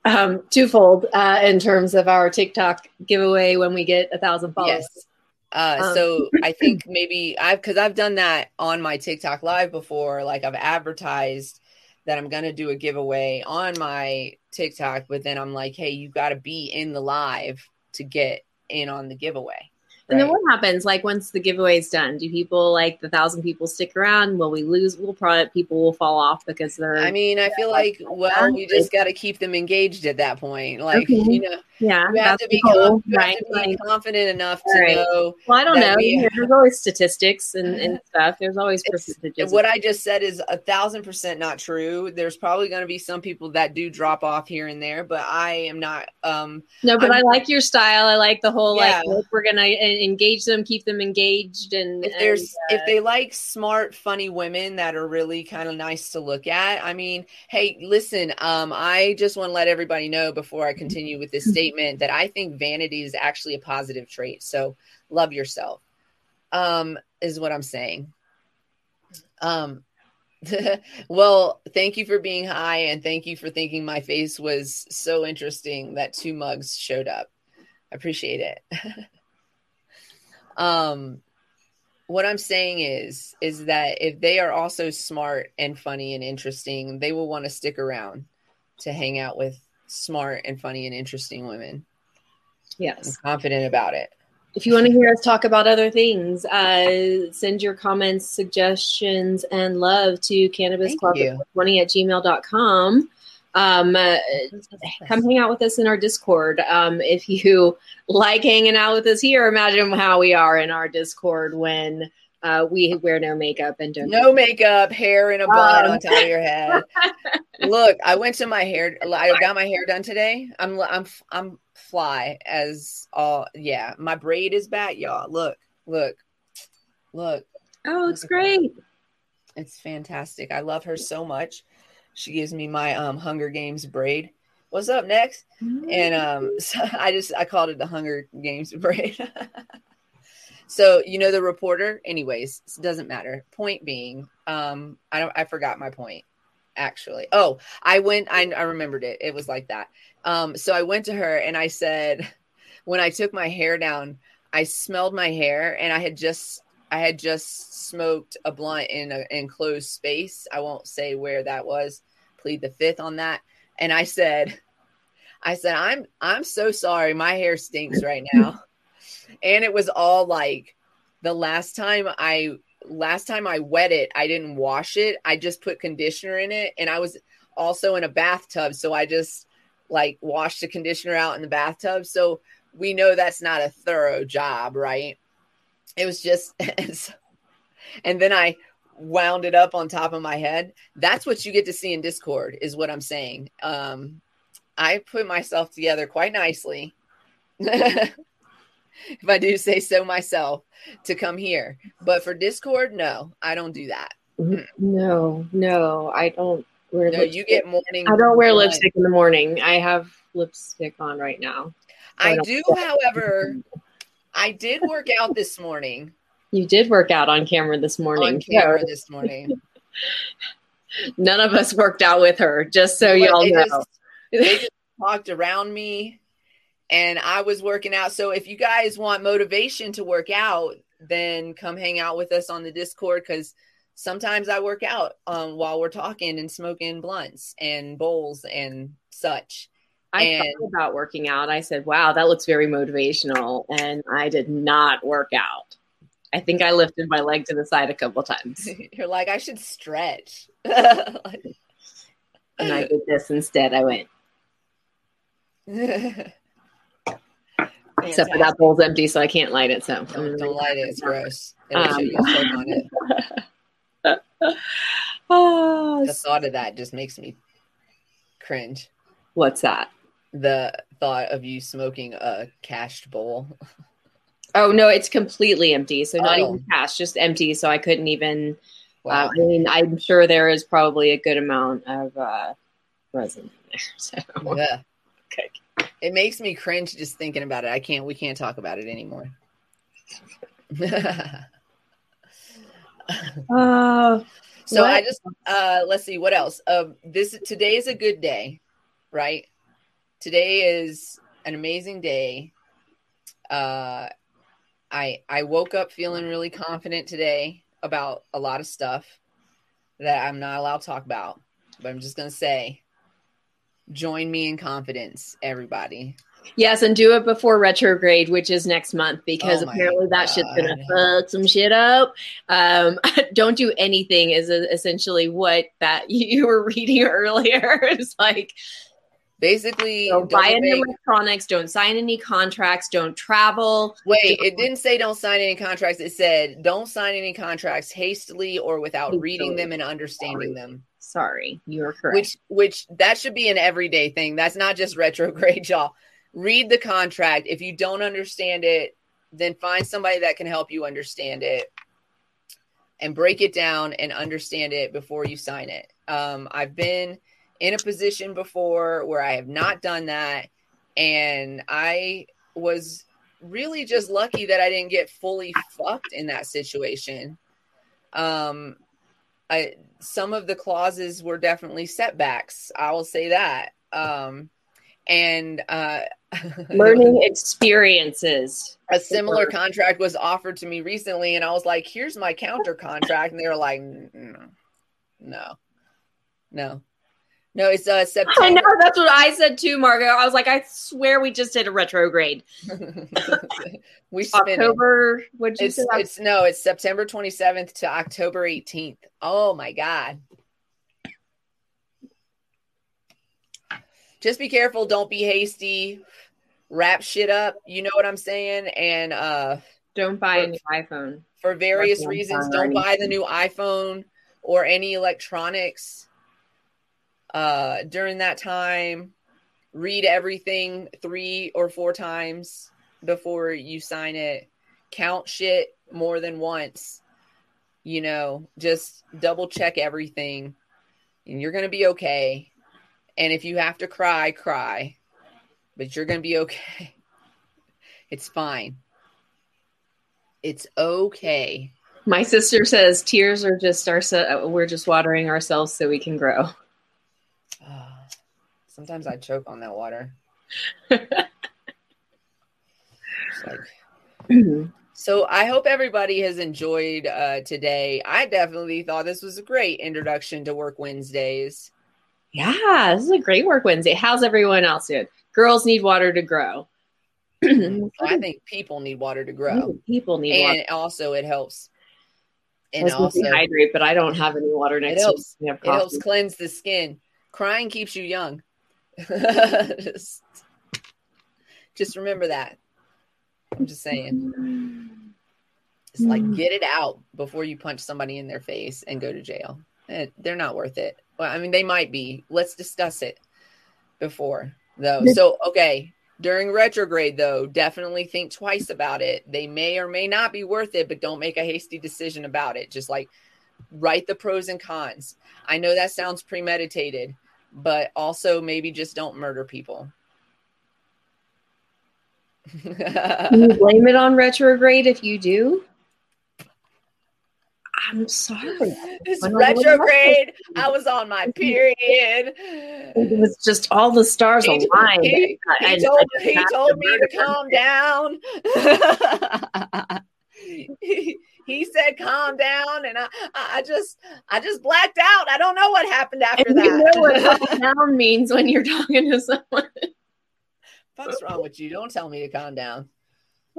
Um, twofold uh, in terms of our TikTok giveaway when we get a thousand followers. Yes. Uh, Um, so I think maybe I've because I've done that on my TikTok live before. Like I've advertised that I'm gonna do a giveaway on my TikTok, but then I'm like, hey, you got to be in the live to get in on the giveaway. And then what happens like once the giveaway is done? Do people like the thousand people stick around? Will we lose? Will probably people will fall off because they're I mean, I feel like well, you just got to keep them engaged at that point. Like Okay. you know, yeah, you have to be, the goal, com- you have to be confident enough to Right. know well, I don't know. we- There's always statistics and, and stuff. There's always percentages. what I just said is a thousand percent not true. There's probably going to be some people that do drop off here and there, but I am not. Um, no, but I'm- I like your style. I like the whole Yeah. like we're gonna engage them, keep them engaged, and if there's and, if uh, they like smart, funny women that are really kind of nice to look at. I mean, hey, listen. Um, I just want to let everybody know before I continue with this statement that I think vanity is actually a positive trait. So love yourself. Um, is what I'm saying. Um. well, thank you for being high and thank you for thinking my face was so interesting that two mugs showed up. I appreciate it. um what I'm saying is is that if they are also smart and funny and interesting, they will want to stick around to hang out with smart and funny and interesting women. I'm yes. confident about it. If you want to hear us talk about other things, uh, send your comments, suggestions, and love to cannabis Thank club you. 20 at gmail.com. Um, uh, come hang out with us in our Discord. Um, if you like hanging out with us here, imagine how we are in our Discord when uh, we wear no makeup and don't. No makeup, hair in a bun Um. on top of your head. Look, I went to my hair. I got my hair done today. I'm I'm I'm fly as all. Yeah, my braid is back, y'all. Look, look, look. Oh, it's great. It's fantastic. I love her so much. She gives me my um Hunger Games braid. what's up next? And um, so I just I called it the Hunger Games parade. so you know the reporter. Anyways, doesn't matter. Point being, um, I don't. I forgot my point. Actually, oh, I went. I I remembered it. It was like that. Um, so I went to her and I said, when I took my hair down, I smelled my hair and I had just I had just smoked a blunt in an enclosed space. I won't say where that was. Plead the fifth on that. And I said, I said, I'm I'm so sorry. My hair stinks right now. and it was all like the last time I last time I wet it, I didn't wash it. I just put conditioner in it. And I was also in a bathtub. So I just like washed the conditioner out in the bathtub. So we know that's not a thorough job, right? It was just and then I wound it up on top of my head. That's what you get to see in Discord, is what I'm saying. Um, I put myself together quite nicely, if I do say so myself, to come here. But for Discord, no, I don't do that. No, no, I don't wear No, lipstick. you get morning. I don't wear lipstick in the morning. I have lipstick on right now. I don't- do, however, I did work out this morning You did work out on camera this morning. on camera this morning. none of us worked out with her, just so But y'all know. just- they just talked around me and I was working out. So if you guys want motivation to work out, then come hang out with us on the Discord because sometimes I work out um, while we're talking and smoking blunts and bowls and such. I and- thought about working out. I said, wow, that looks very motivational. And I did not work out. I think I lifted my leg to the side a couple times. You're like, I should stretch. And I did this instead. I went, except for that bowl's empty, so I can't light it. So Don't, don't light it. It's gross. Um, show you soap on it. Oh, The thought of that just makes me cringe. what's that? The thought of you smoking a cashed bowl. Oh no, it's completely empty. So not Oh. even cash, just empty. So I couldn't even. Wow. Uh, I mean, I'm sure there is probably a good amount of uh, resin in there. So Yeah. Okay. It makes me cringe just thinking about it. I can't. We can't talk about it anymore. Uh, so I just uh let's see what else. Um this today is a good day, right? Today is an amazing day. Uh I I woke up feeling really confident today about a lot of stuff that I'm not allowed to talk about. But I'm just gonna say join me in confidence, everybody. yes, and do it before retrograde, which is next month, because Oh apparently that shit's gonna fuck some shit up. Um, don't do anything is essentially what that you were reading earlier. it's like Basically, don't don't buy any make- electronics, don't sign any contracts, don't travel. Wait, it didn't say don't sign any contracts. It said don't sign any contracts hastily or without reading them and understanding them. Sorry, you're correct. Which which that should be an everyday thing. That's not just retrograde, y'all. Read the contract. If you don't understand it, then find somebody that can help you understand it and break it down and understand it before you sign it. Um, I've been in a position before where I have not done that, and I was really just lucky that I didn't get fully fucked in that situation. Um, I some of the clauses were definitely setbacks. I will say that. Um, and uh, Learning experiences. a similar contract was offered to me recently, and I was like, "Here's my counter contract," and they were like, "No, no, no, no." It's uh, I know that's what I said too, Margot. I was like, I swear we just did a retrograde. we. October. What'd you It's say? it's no, it's September 27th to October 18th. Oh my god. Just be careful, don't be hasty. Wrap shit up, you know what I'm saying? And uh Don't buy a new iPhone. for various reasons, don't buy the new iPhone or any electronics uh during that time. Read everything 3 or 4 times before you sign it. Count shit more than once. You know, just double check everything and you're to be okay. And if you have to cry, cry. But you're to be okay. It's fine. It's okay. My sister says tears are just our we're just watering ourselves so we can grow. Sometimes I choke on that water. like, so I hope everybody has enjoyed uh, today. I definitely thought this was a great introduction to Work Wednesdays. Yeah, this is a great Work Wednesday. How's everyone else doing? Girls need water to grow. I think people need water to grow. People need and water. also it helps. And also hydrate, but I don't have any water next it helps. It helps cleanse the skin. Crying keeps you young. Just, just remember that. I'm just saying. It's like Mm. get it out before you punch somebody in their face and go to jail. Eh, They're not worth it. Well, I mean, they might be. Let's discuss it before, though. So, okay, during retrograde, though, definitely think twice about it. They may or may not be worth it, but don't make a hasty decision about it. Just like write the pros and cons. I know that sounds premeditated, but also maybe just don't murder people. You blame it on retrograde if you do? I'm sorry. It's I don't know what retrograde. I was on my period. It was just all the stars He, aligned. he- he I- told, I he told to me to calm down. He, said calm down and I, I just I just blacked out. I don't know what happened after And that. you know what calm down means when you're talking to someone. What's wrong with you? Don't tell me to calm down.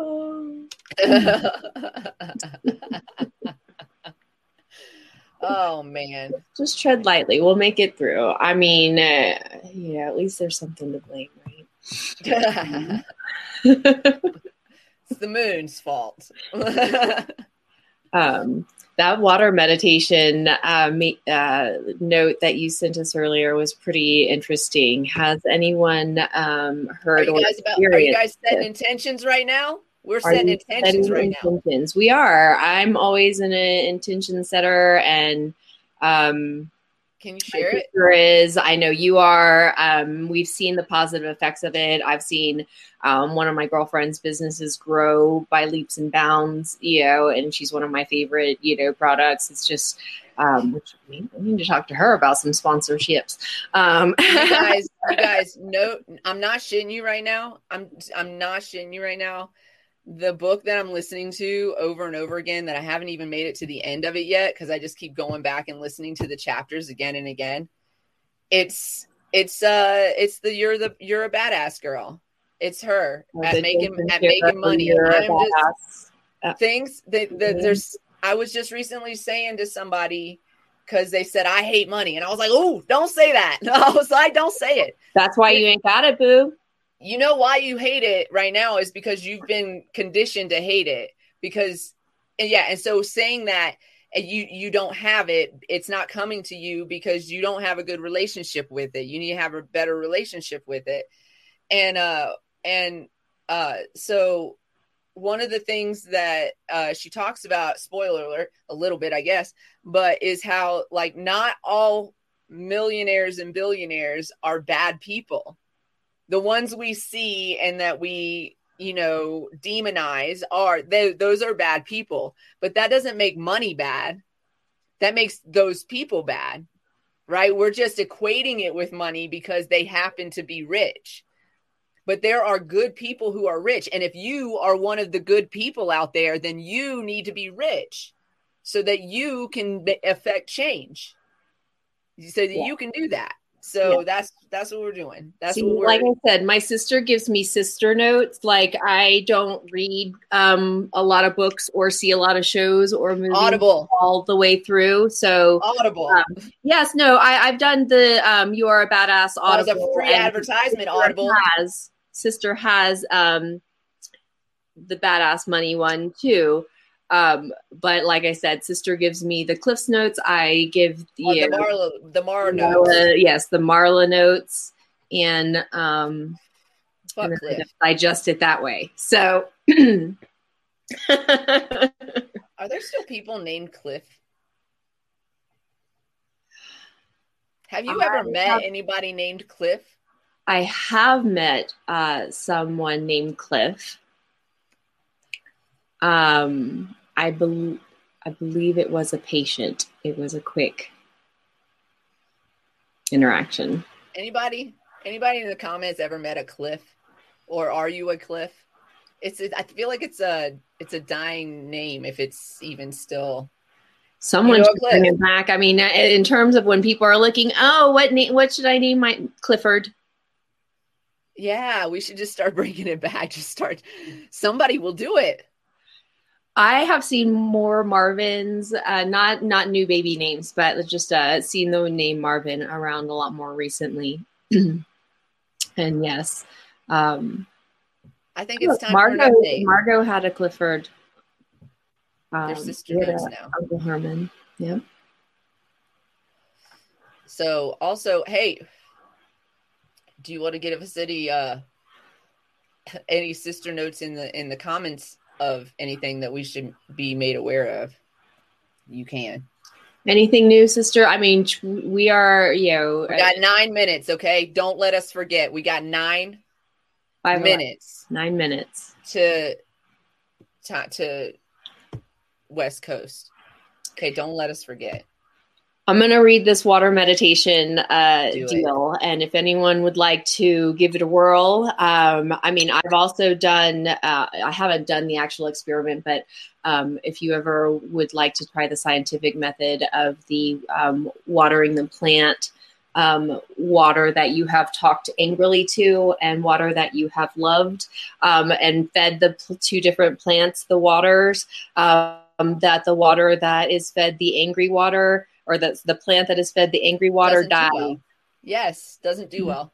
oh man. Just tread lightly. We'll make it through. I mean, uh, yeah, at least there's something to blame, right? it's the moon's fault. um, that water meditation uh, uh, note that you sent us earlier was pretty interesting. Has anyone um, heard or about, are you guys setting intentions right now? We're setting intentions setting right now. We are. I'm always an intention setter, and um, Can you share it? sister is. I know you are. Um, we've seen the positive effects of it. I've seen um, one of my girlfriend's businesses grow by leaps and bounds. You know, and she's one of my favorite. You know, products. It's just. Um, which I mean, I need to talk to her about some sponsorships. Um, you guys, you guys know I'm not shitting you right now. I'm I'm not shitting you right now. The book that I'm listening to over and over again that I haven't even made it to the end of it yet because I just keep going back and listening to the chapters again and again. It's it's uh it's the you're the you're a badass girl. It's her at making at making money. I'm just badass. things that, that there's I was just recently saying to somebody because they said I hate money, and I was like, "Oh, don't say that." No, I was like, "Don't say it." That's why you ain't got it, boo. You know why you hate it right now is because you've been conditioned to hate it. Because, and yeah, and so saying that you you don't have it, it's not coming to you because you don't have a good relationship with it. You need to have a better relationship with it, and uh and uh so one of the things that uh, she talks about, spoiler alert, a little bit, I guess, but is how like not all millionaires and billionaires are bad people. The ones we see and that we, you know, demonize are they, those are bad people, but that doesn't make money bad. That makes those people bad, right? We're just equating it with money because they happen to be rich but there are good people who are rich. And if you are one of the good people out there, then you need to be rich so that you can affect change. So that Yeah. you can do that. So Yeah. that's that's what we're doing. That's See, what we're like I said, my sister gives me sister notes. Like I don't read um, a lot of books or see a lot of shows or movies audible. all the way through. So Audible. Um, yes, no, I, I've done the um, "You Are a Badass" that was audible. a free advertisement, sister Audible. Has, sister has um, the badass money one too. Um, but like I said, sister gives me the Cliffs notes. I give the, Oh, the Marla the Mara notes. Marla- yes, the Marla notes, and um, and I just digest it that way. So, Are there still people named Cliff? Have you ever met anybody named Cliff? I have met uh, someone named Cliff. Um, I believe I believe it was a patient. It was a quick interaction. Anybody? Anybody in the comments ever met a Cliff, or are you a Cliff? It's. I feel like it's a. It's a dying name if it's even still. Someone should bring it back. I mean, uh, in terms of when people are looking, oh, what name? What should I name my Clifford? Yeah, we should just start bringing it back. Just start. Somebody will do it. I have seen more Marvins, uh, not not new baby names, but just uh, seen the name Marvin around a lot more recently. and yes, um, I think it's time Margot, for an update. Margot had a Clifford. Um, Their sister names now. Uncle Herman. Yep. So also, hey, do you want to give us any uh any sister notes in the in the comments of anything that we should be made aware of? You can. Anything new, sister? I mean, we are, you know, we got nine minutes. Okay, don't let us forget. We got nine Five minutes. Nine minutes to to, to West Coast. Okay, don't let us forget. I'm going to read this water meditation uh, deal. And if anyone would like to give it a whirl, um, I mean, I've also done, uh, I haven't done the actual experiment, but um, if you ever would like to try the scientific method of the um, watering the plant, um, water that you have talked angrily to and water that you have loved um, and fed the two different plants the waters, um, that the water that is fed the angry water or the the plant that is fed the angry water die. Well. Yes, doesn't do mm-hmm. well.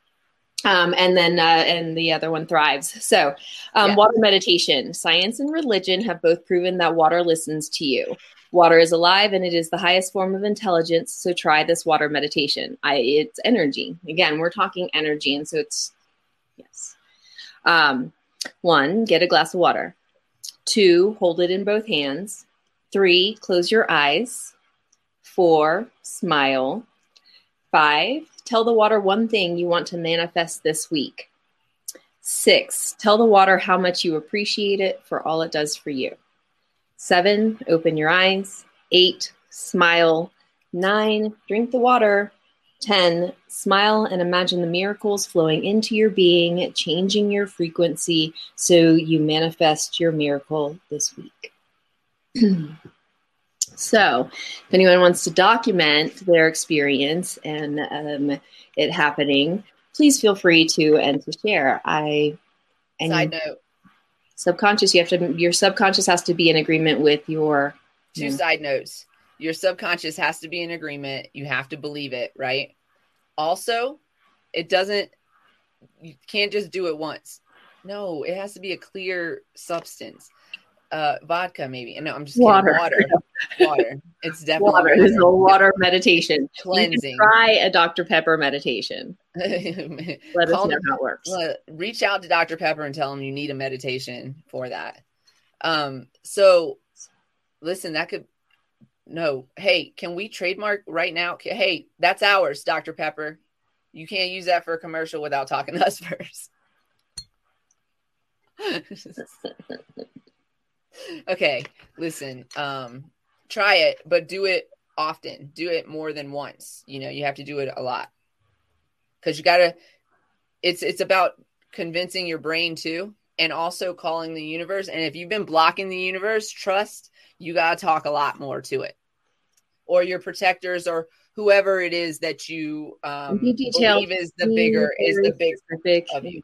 Um, and then uh, and the other one thrives. So, um, yeah. water meditation, science and religion have both proven that water listens to you. Water is alive and it is the highest form of intelligence. So try this water meditation. I it's energy. Again, we're talking energy, and so it's yes. Um, one, get a glass of water. Two, hold it in both hands. Three, close your eyes. Four, smile. Five, tell the water one thing you want to manifest this week. Six, tell the water how much you appreciate it for all it does for you. Seven, open your eyes. Eight, smile. Nine, drink the water. 10. Smile and imagine the miracles flowing into your being, changing your frequency so you manifest your miracle this week. So, if anyone wants to document their experience and um, it happening, please feel free to and to share. I and side note subconscious. You have to your subconscious has to be in agreement with your. Two side notes. Your subconscious has to be in agreement. You have to believe it, right? Also, it doesn't. You can't just do it once. No, it has to be a clear substance uh, vodka, maybe. No, I'm just water. Kidding. Water. water. It's definitely water. water. It's a water meditation. Cleansing. try a Dr. Pepper meditation. Let us know how it works. reach out to Dr. Pepper and tell him you need a meditation for that. Um, so listen, that could no. Hey, can we trademark right now? Hey, that's ours, Dr. Pepper. You can't use that for a commercial without talking to us first okay, listen. Um, try it, but do it often. Do it more than once. You know, you have to do it a lot because you got to. It's it's about convincing your brain too, and also calling the universe. And if you've been blocking the universe, trust you got to talk a lot more to it, or your protectors, or whoever it is that you um, believe is the bigger is the big of you.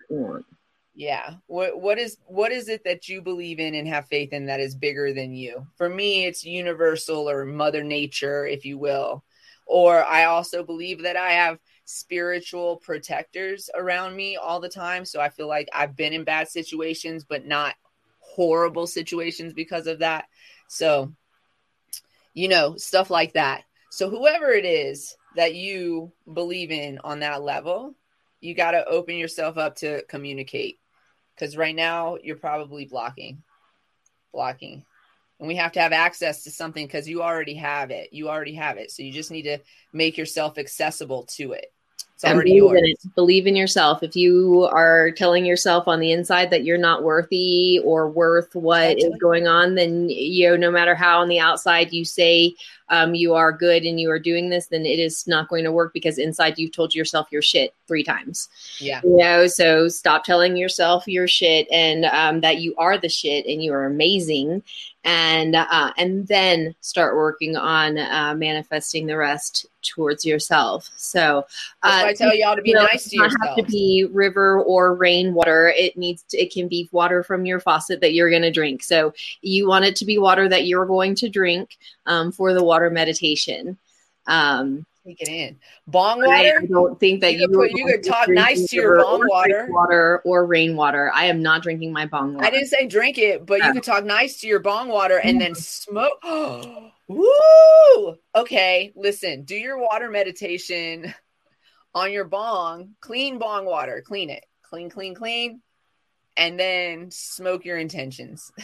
Yeah. What what is what is it that you believe in and have faith in that is bigger than you? For me, it's universal or mother nature, if you will. Or I also believe that I have spiritual protectors around me all the time, so I feel like I've been in bad situations but not horrible situations because of that. So, you know, stuff like that. So whoever it is that you believe in on that level, you got to open yourself up to communicate because right now you're probably blocking, blocking. and we have to have access to something because you already have it. You already have it. So you just need to make yourself accessible to it. It's and already believe in it. Believe in yourself. If you are telling yourself on the inside that you're not worthy or worth what is going on, then you know, no matter how on the outside you say um, you are good and you are doing this, then it is not going to work because inside you've told yourself you're shit three times. Yeah. You know, so stop telling yourself you're shit and um, that you are the shit and you are amazing, and uh, and then start working on uh, manifesting the rest towards yourself. So uh, I tell y'all to be you know, nice to it not have to be river or rainwater. It needs to, it can be water from your faucet that you're going to drink. So you want it to be water that you're going to drink um, for the water meditation. Um, Take it in. Bong water. I don't think that You you, you could talk nice to your bong or water. water or rainwater. I am not drinking my bong water. I didn't say drink it, but you could talk nice to your bong water and then mm-hmm. smoke. Woo! Okay, listen, do your water meditation on your bong, clean bong water, clean it, clean, clean, clean, and then smoke your intentions.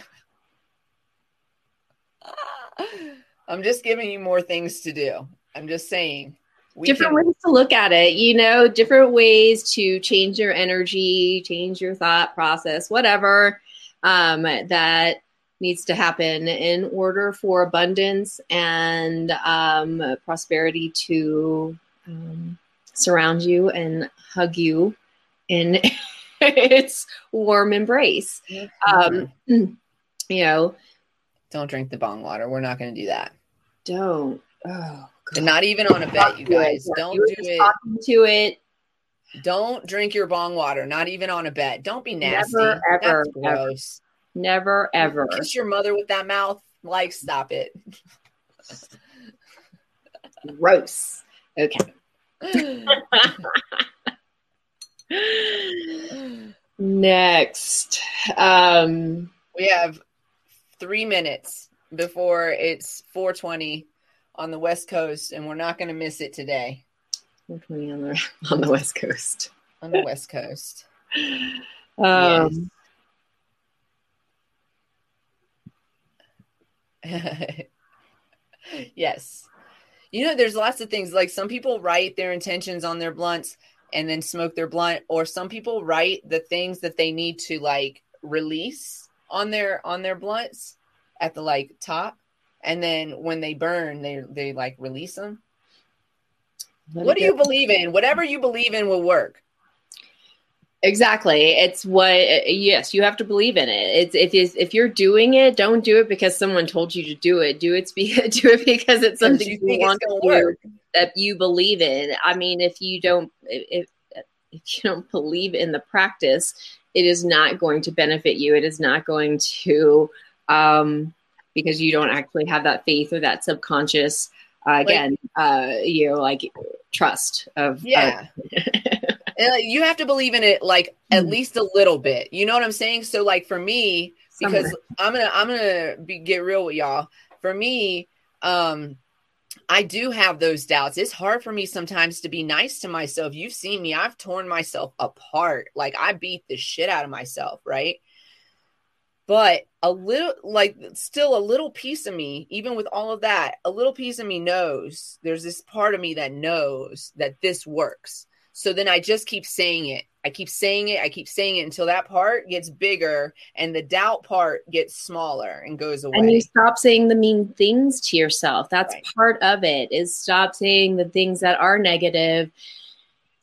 I'm just giving you more things to do. I'm just saying. We different can- ways to look at it you know different ways to change your energy change your thought process whatever um, that needs to happen in order for abundance and um, prosperity to um, surround you and hug you in its warm embrace um, you know Don't drink the bong water. We're not going to do that. don't oh And not even on a bet, you guys. Don't you do it. to it Don't drink your bong water, not even on a bet. Don't be nasty. Never, ever, That's gross. never ever Kiss your mother with that mouth. Like, stop it. gross okay Next, um, we have three minutes before it's 420 on the West Coast, and we're not going to miss it today 420 on the on the West Coast. on the West Coast. Um, yes. You know, there's lots of things like some people write their intentions on their blunts and then smoke their blunt, or some people write the things that they need to like release on their on their blunts at the like top, and then when they burn, they they like release them. let What do go. you believe in? Whatever you believe in will work. Exactly. It's what. Yes, you have to believe in it. It's if is if you're doing it, don't do it because someone told you to do it. Do it. Do it because it's something you you, want to work. do that you believe in. I mean, if you don't, if if you don't believe in the practice, it is not going to benefit you. It is not going to, um, because you don't actually have that faith or that subconscious. Uh, again, uh, you know, like trust of Yeah. Like, you have to believe in it like at Mhm. least a little bit. You know what I'm saying? So like for me, because Somewhere. I'm gonna I'm gonna be, get real with y'all. For me, um, I do have those doubts. It's hard for me sometimes to be nice to myself. You've seen me; I've torn myself apart. Like I beat the shit out of myself, right? But a little, like, still a little piece of me, even with all of that, a little piece of me knows there's this part of me that knows that this works. So then I just keep saying it. I keep saying it. I keep saying it until that part gets bigger and the doubt part gets smaller and goes away. and you stop saying the mean things to yourself that's Right. part of it is stop saying the things that are negative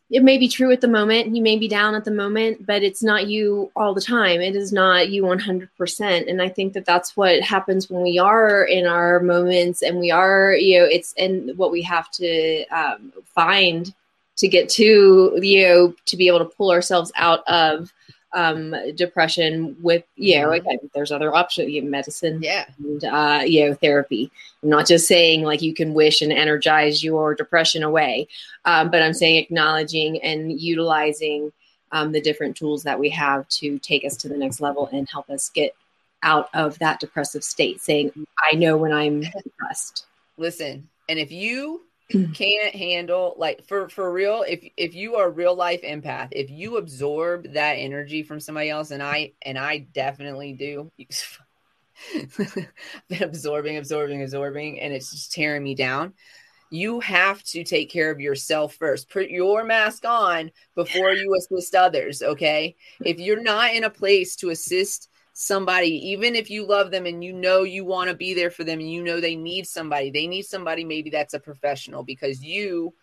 it may be true at the moment you may be down at the moment but it's not you all the time. It is not you 100% and i think that that's what happens when we are in our moments and we are you know it's and what we have to um, find to get to you know to be able to pull ourselves out of um, depression with you know Mhm. again there's other options you know, medicine yeah. and uh, you know therapy. I'm not just saying like you can wish and energize your depression away, um, but I'm saying acknowledging and utilizing um, the different tools that we have to take us to the next level and help us get out of that depressive state. Saying I know when I'm depressed. Listen, and if you Mm. can't handle like for for real if if you are real life empath if you absorb that energy from somebody else and i and i definitely do been absorbing, absorbing, absorbing, and it's just tearing me down. You have to take care of yourself first. Put your mask on before you assist others. Okay. If you're not in a place to assist somebody, even if you love them and you know you want to be there for them and you know they need somebody, they need somebody maybe that's a professional because you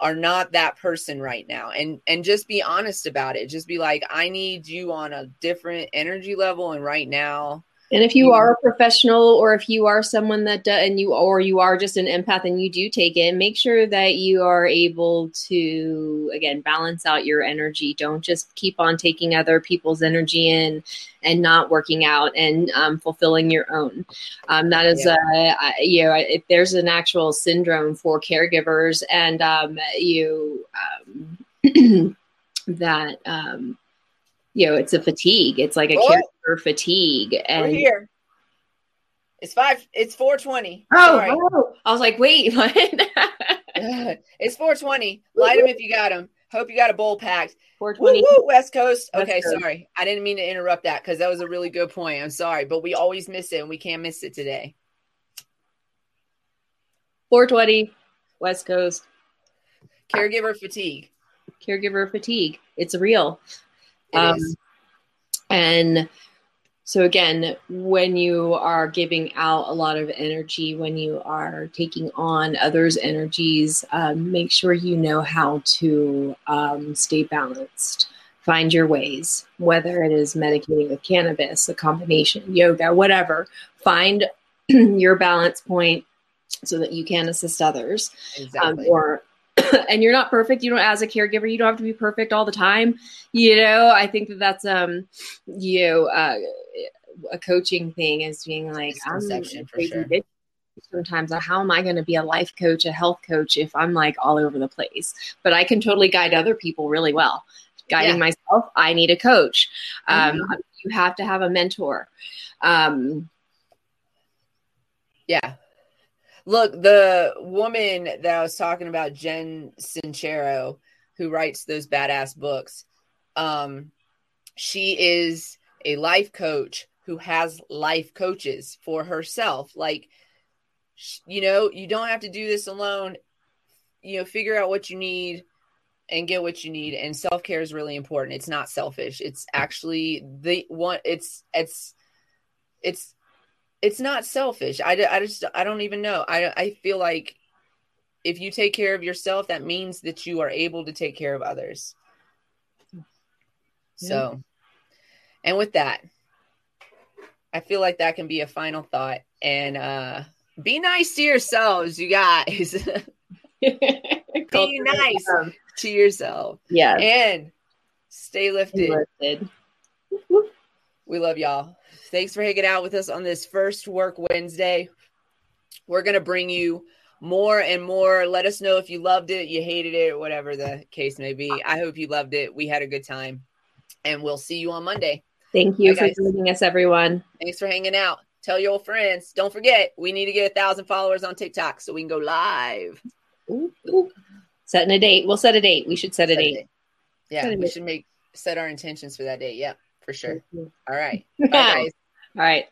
are not that person right now. And and just be honest about it. Just be like i need you on a different energy level and right now and if you are a professional or if you are someone that does, and you or you are just an empath and you do take it, make sure that you are able to again balance out your energy. Don't just keep on taking other people's energy in and not working out and um, fulfilling your own. Um, that is, yeah. uh, you know, if there's an actual syndrome for caregivers and um, you um, that um, you know, it's a fatigue. It's like a oh. caregiver fatigue. And We're here. It's five. It's four twenty. Oh, oh, I was like, wait, what? it's four twenty. Light them if you got them. Hope you got a bowl packed. Four twenty. West Coast. West okay, Coast. sorry. I didn't mean to interrupt that because that was a really good point. I'm sorry, but we always miss it and we can't miss it today. Four twenty, West Coast. Caregiver fatigue. Caregiver fatigue. It's real. Um, and so again, when you are giving out a lot of energy, when you are taking on others' energies, um, make sure you know how to um, stay balanced. Find your ways, whether it is medicating with cannabis, a combination, yoga, whatever. Find your balance point so that you can assist others um, exactly. um, or and you're not perfect. You don't, as a caregiver, you don't have to be perfect all the time. You know, I think that that's um, you know, uh, a coaching thing is being like, I'm for sure. Sometimes, how am I going to be a life coach, a health coach, if I'm like all over the place? But I can totally guide other people really well. Guiding yeah. myself, I need a coach. Um, mm-hmm. You have to have a mentor. Um, yeah, Look, the woman that I was talking about, Jen Sincero, who writes those badass books, um, she is a life coach who has life coaches for herself. Like, you know, you don't have to do this alone. You know, figure out what you need and get what you need. And self care is really important. It's not selfish. It's actually the one. It's it's it's it's not selfish. I, I just I don't even know. I I feel like if you take care of yourself, that means that you are able to take care of others. Yeah. So, and with that, I feel like that can be a final thought. And uh be nice to yourselves, you guys. be nice to yourself. Yeah. And stay lifted. Stay lifted. We love y'all. Thanks for hanging out with us on this first work Wednesday. We're going to bring you more and more. Let us know if you loved it, you hated it, or whatever the case may be. I hope you loved it. We had a good time. And we'll see you on Monday. Thank you Bye, for joining us, everyone. Thanks for hanging out. Tell your old friends. Don't forget, we need to get a thousand followers on TikTok so we can go live. Ooh, ooh. Setting a date. We'll set a date. We should set, set a date. date. Yeah, set we date. should make set our intentions for that date. Yeah, for sure. All right. Bye, guys. All right.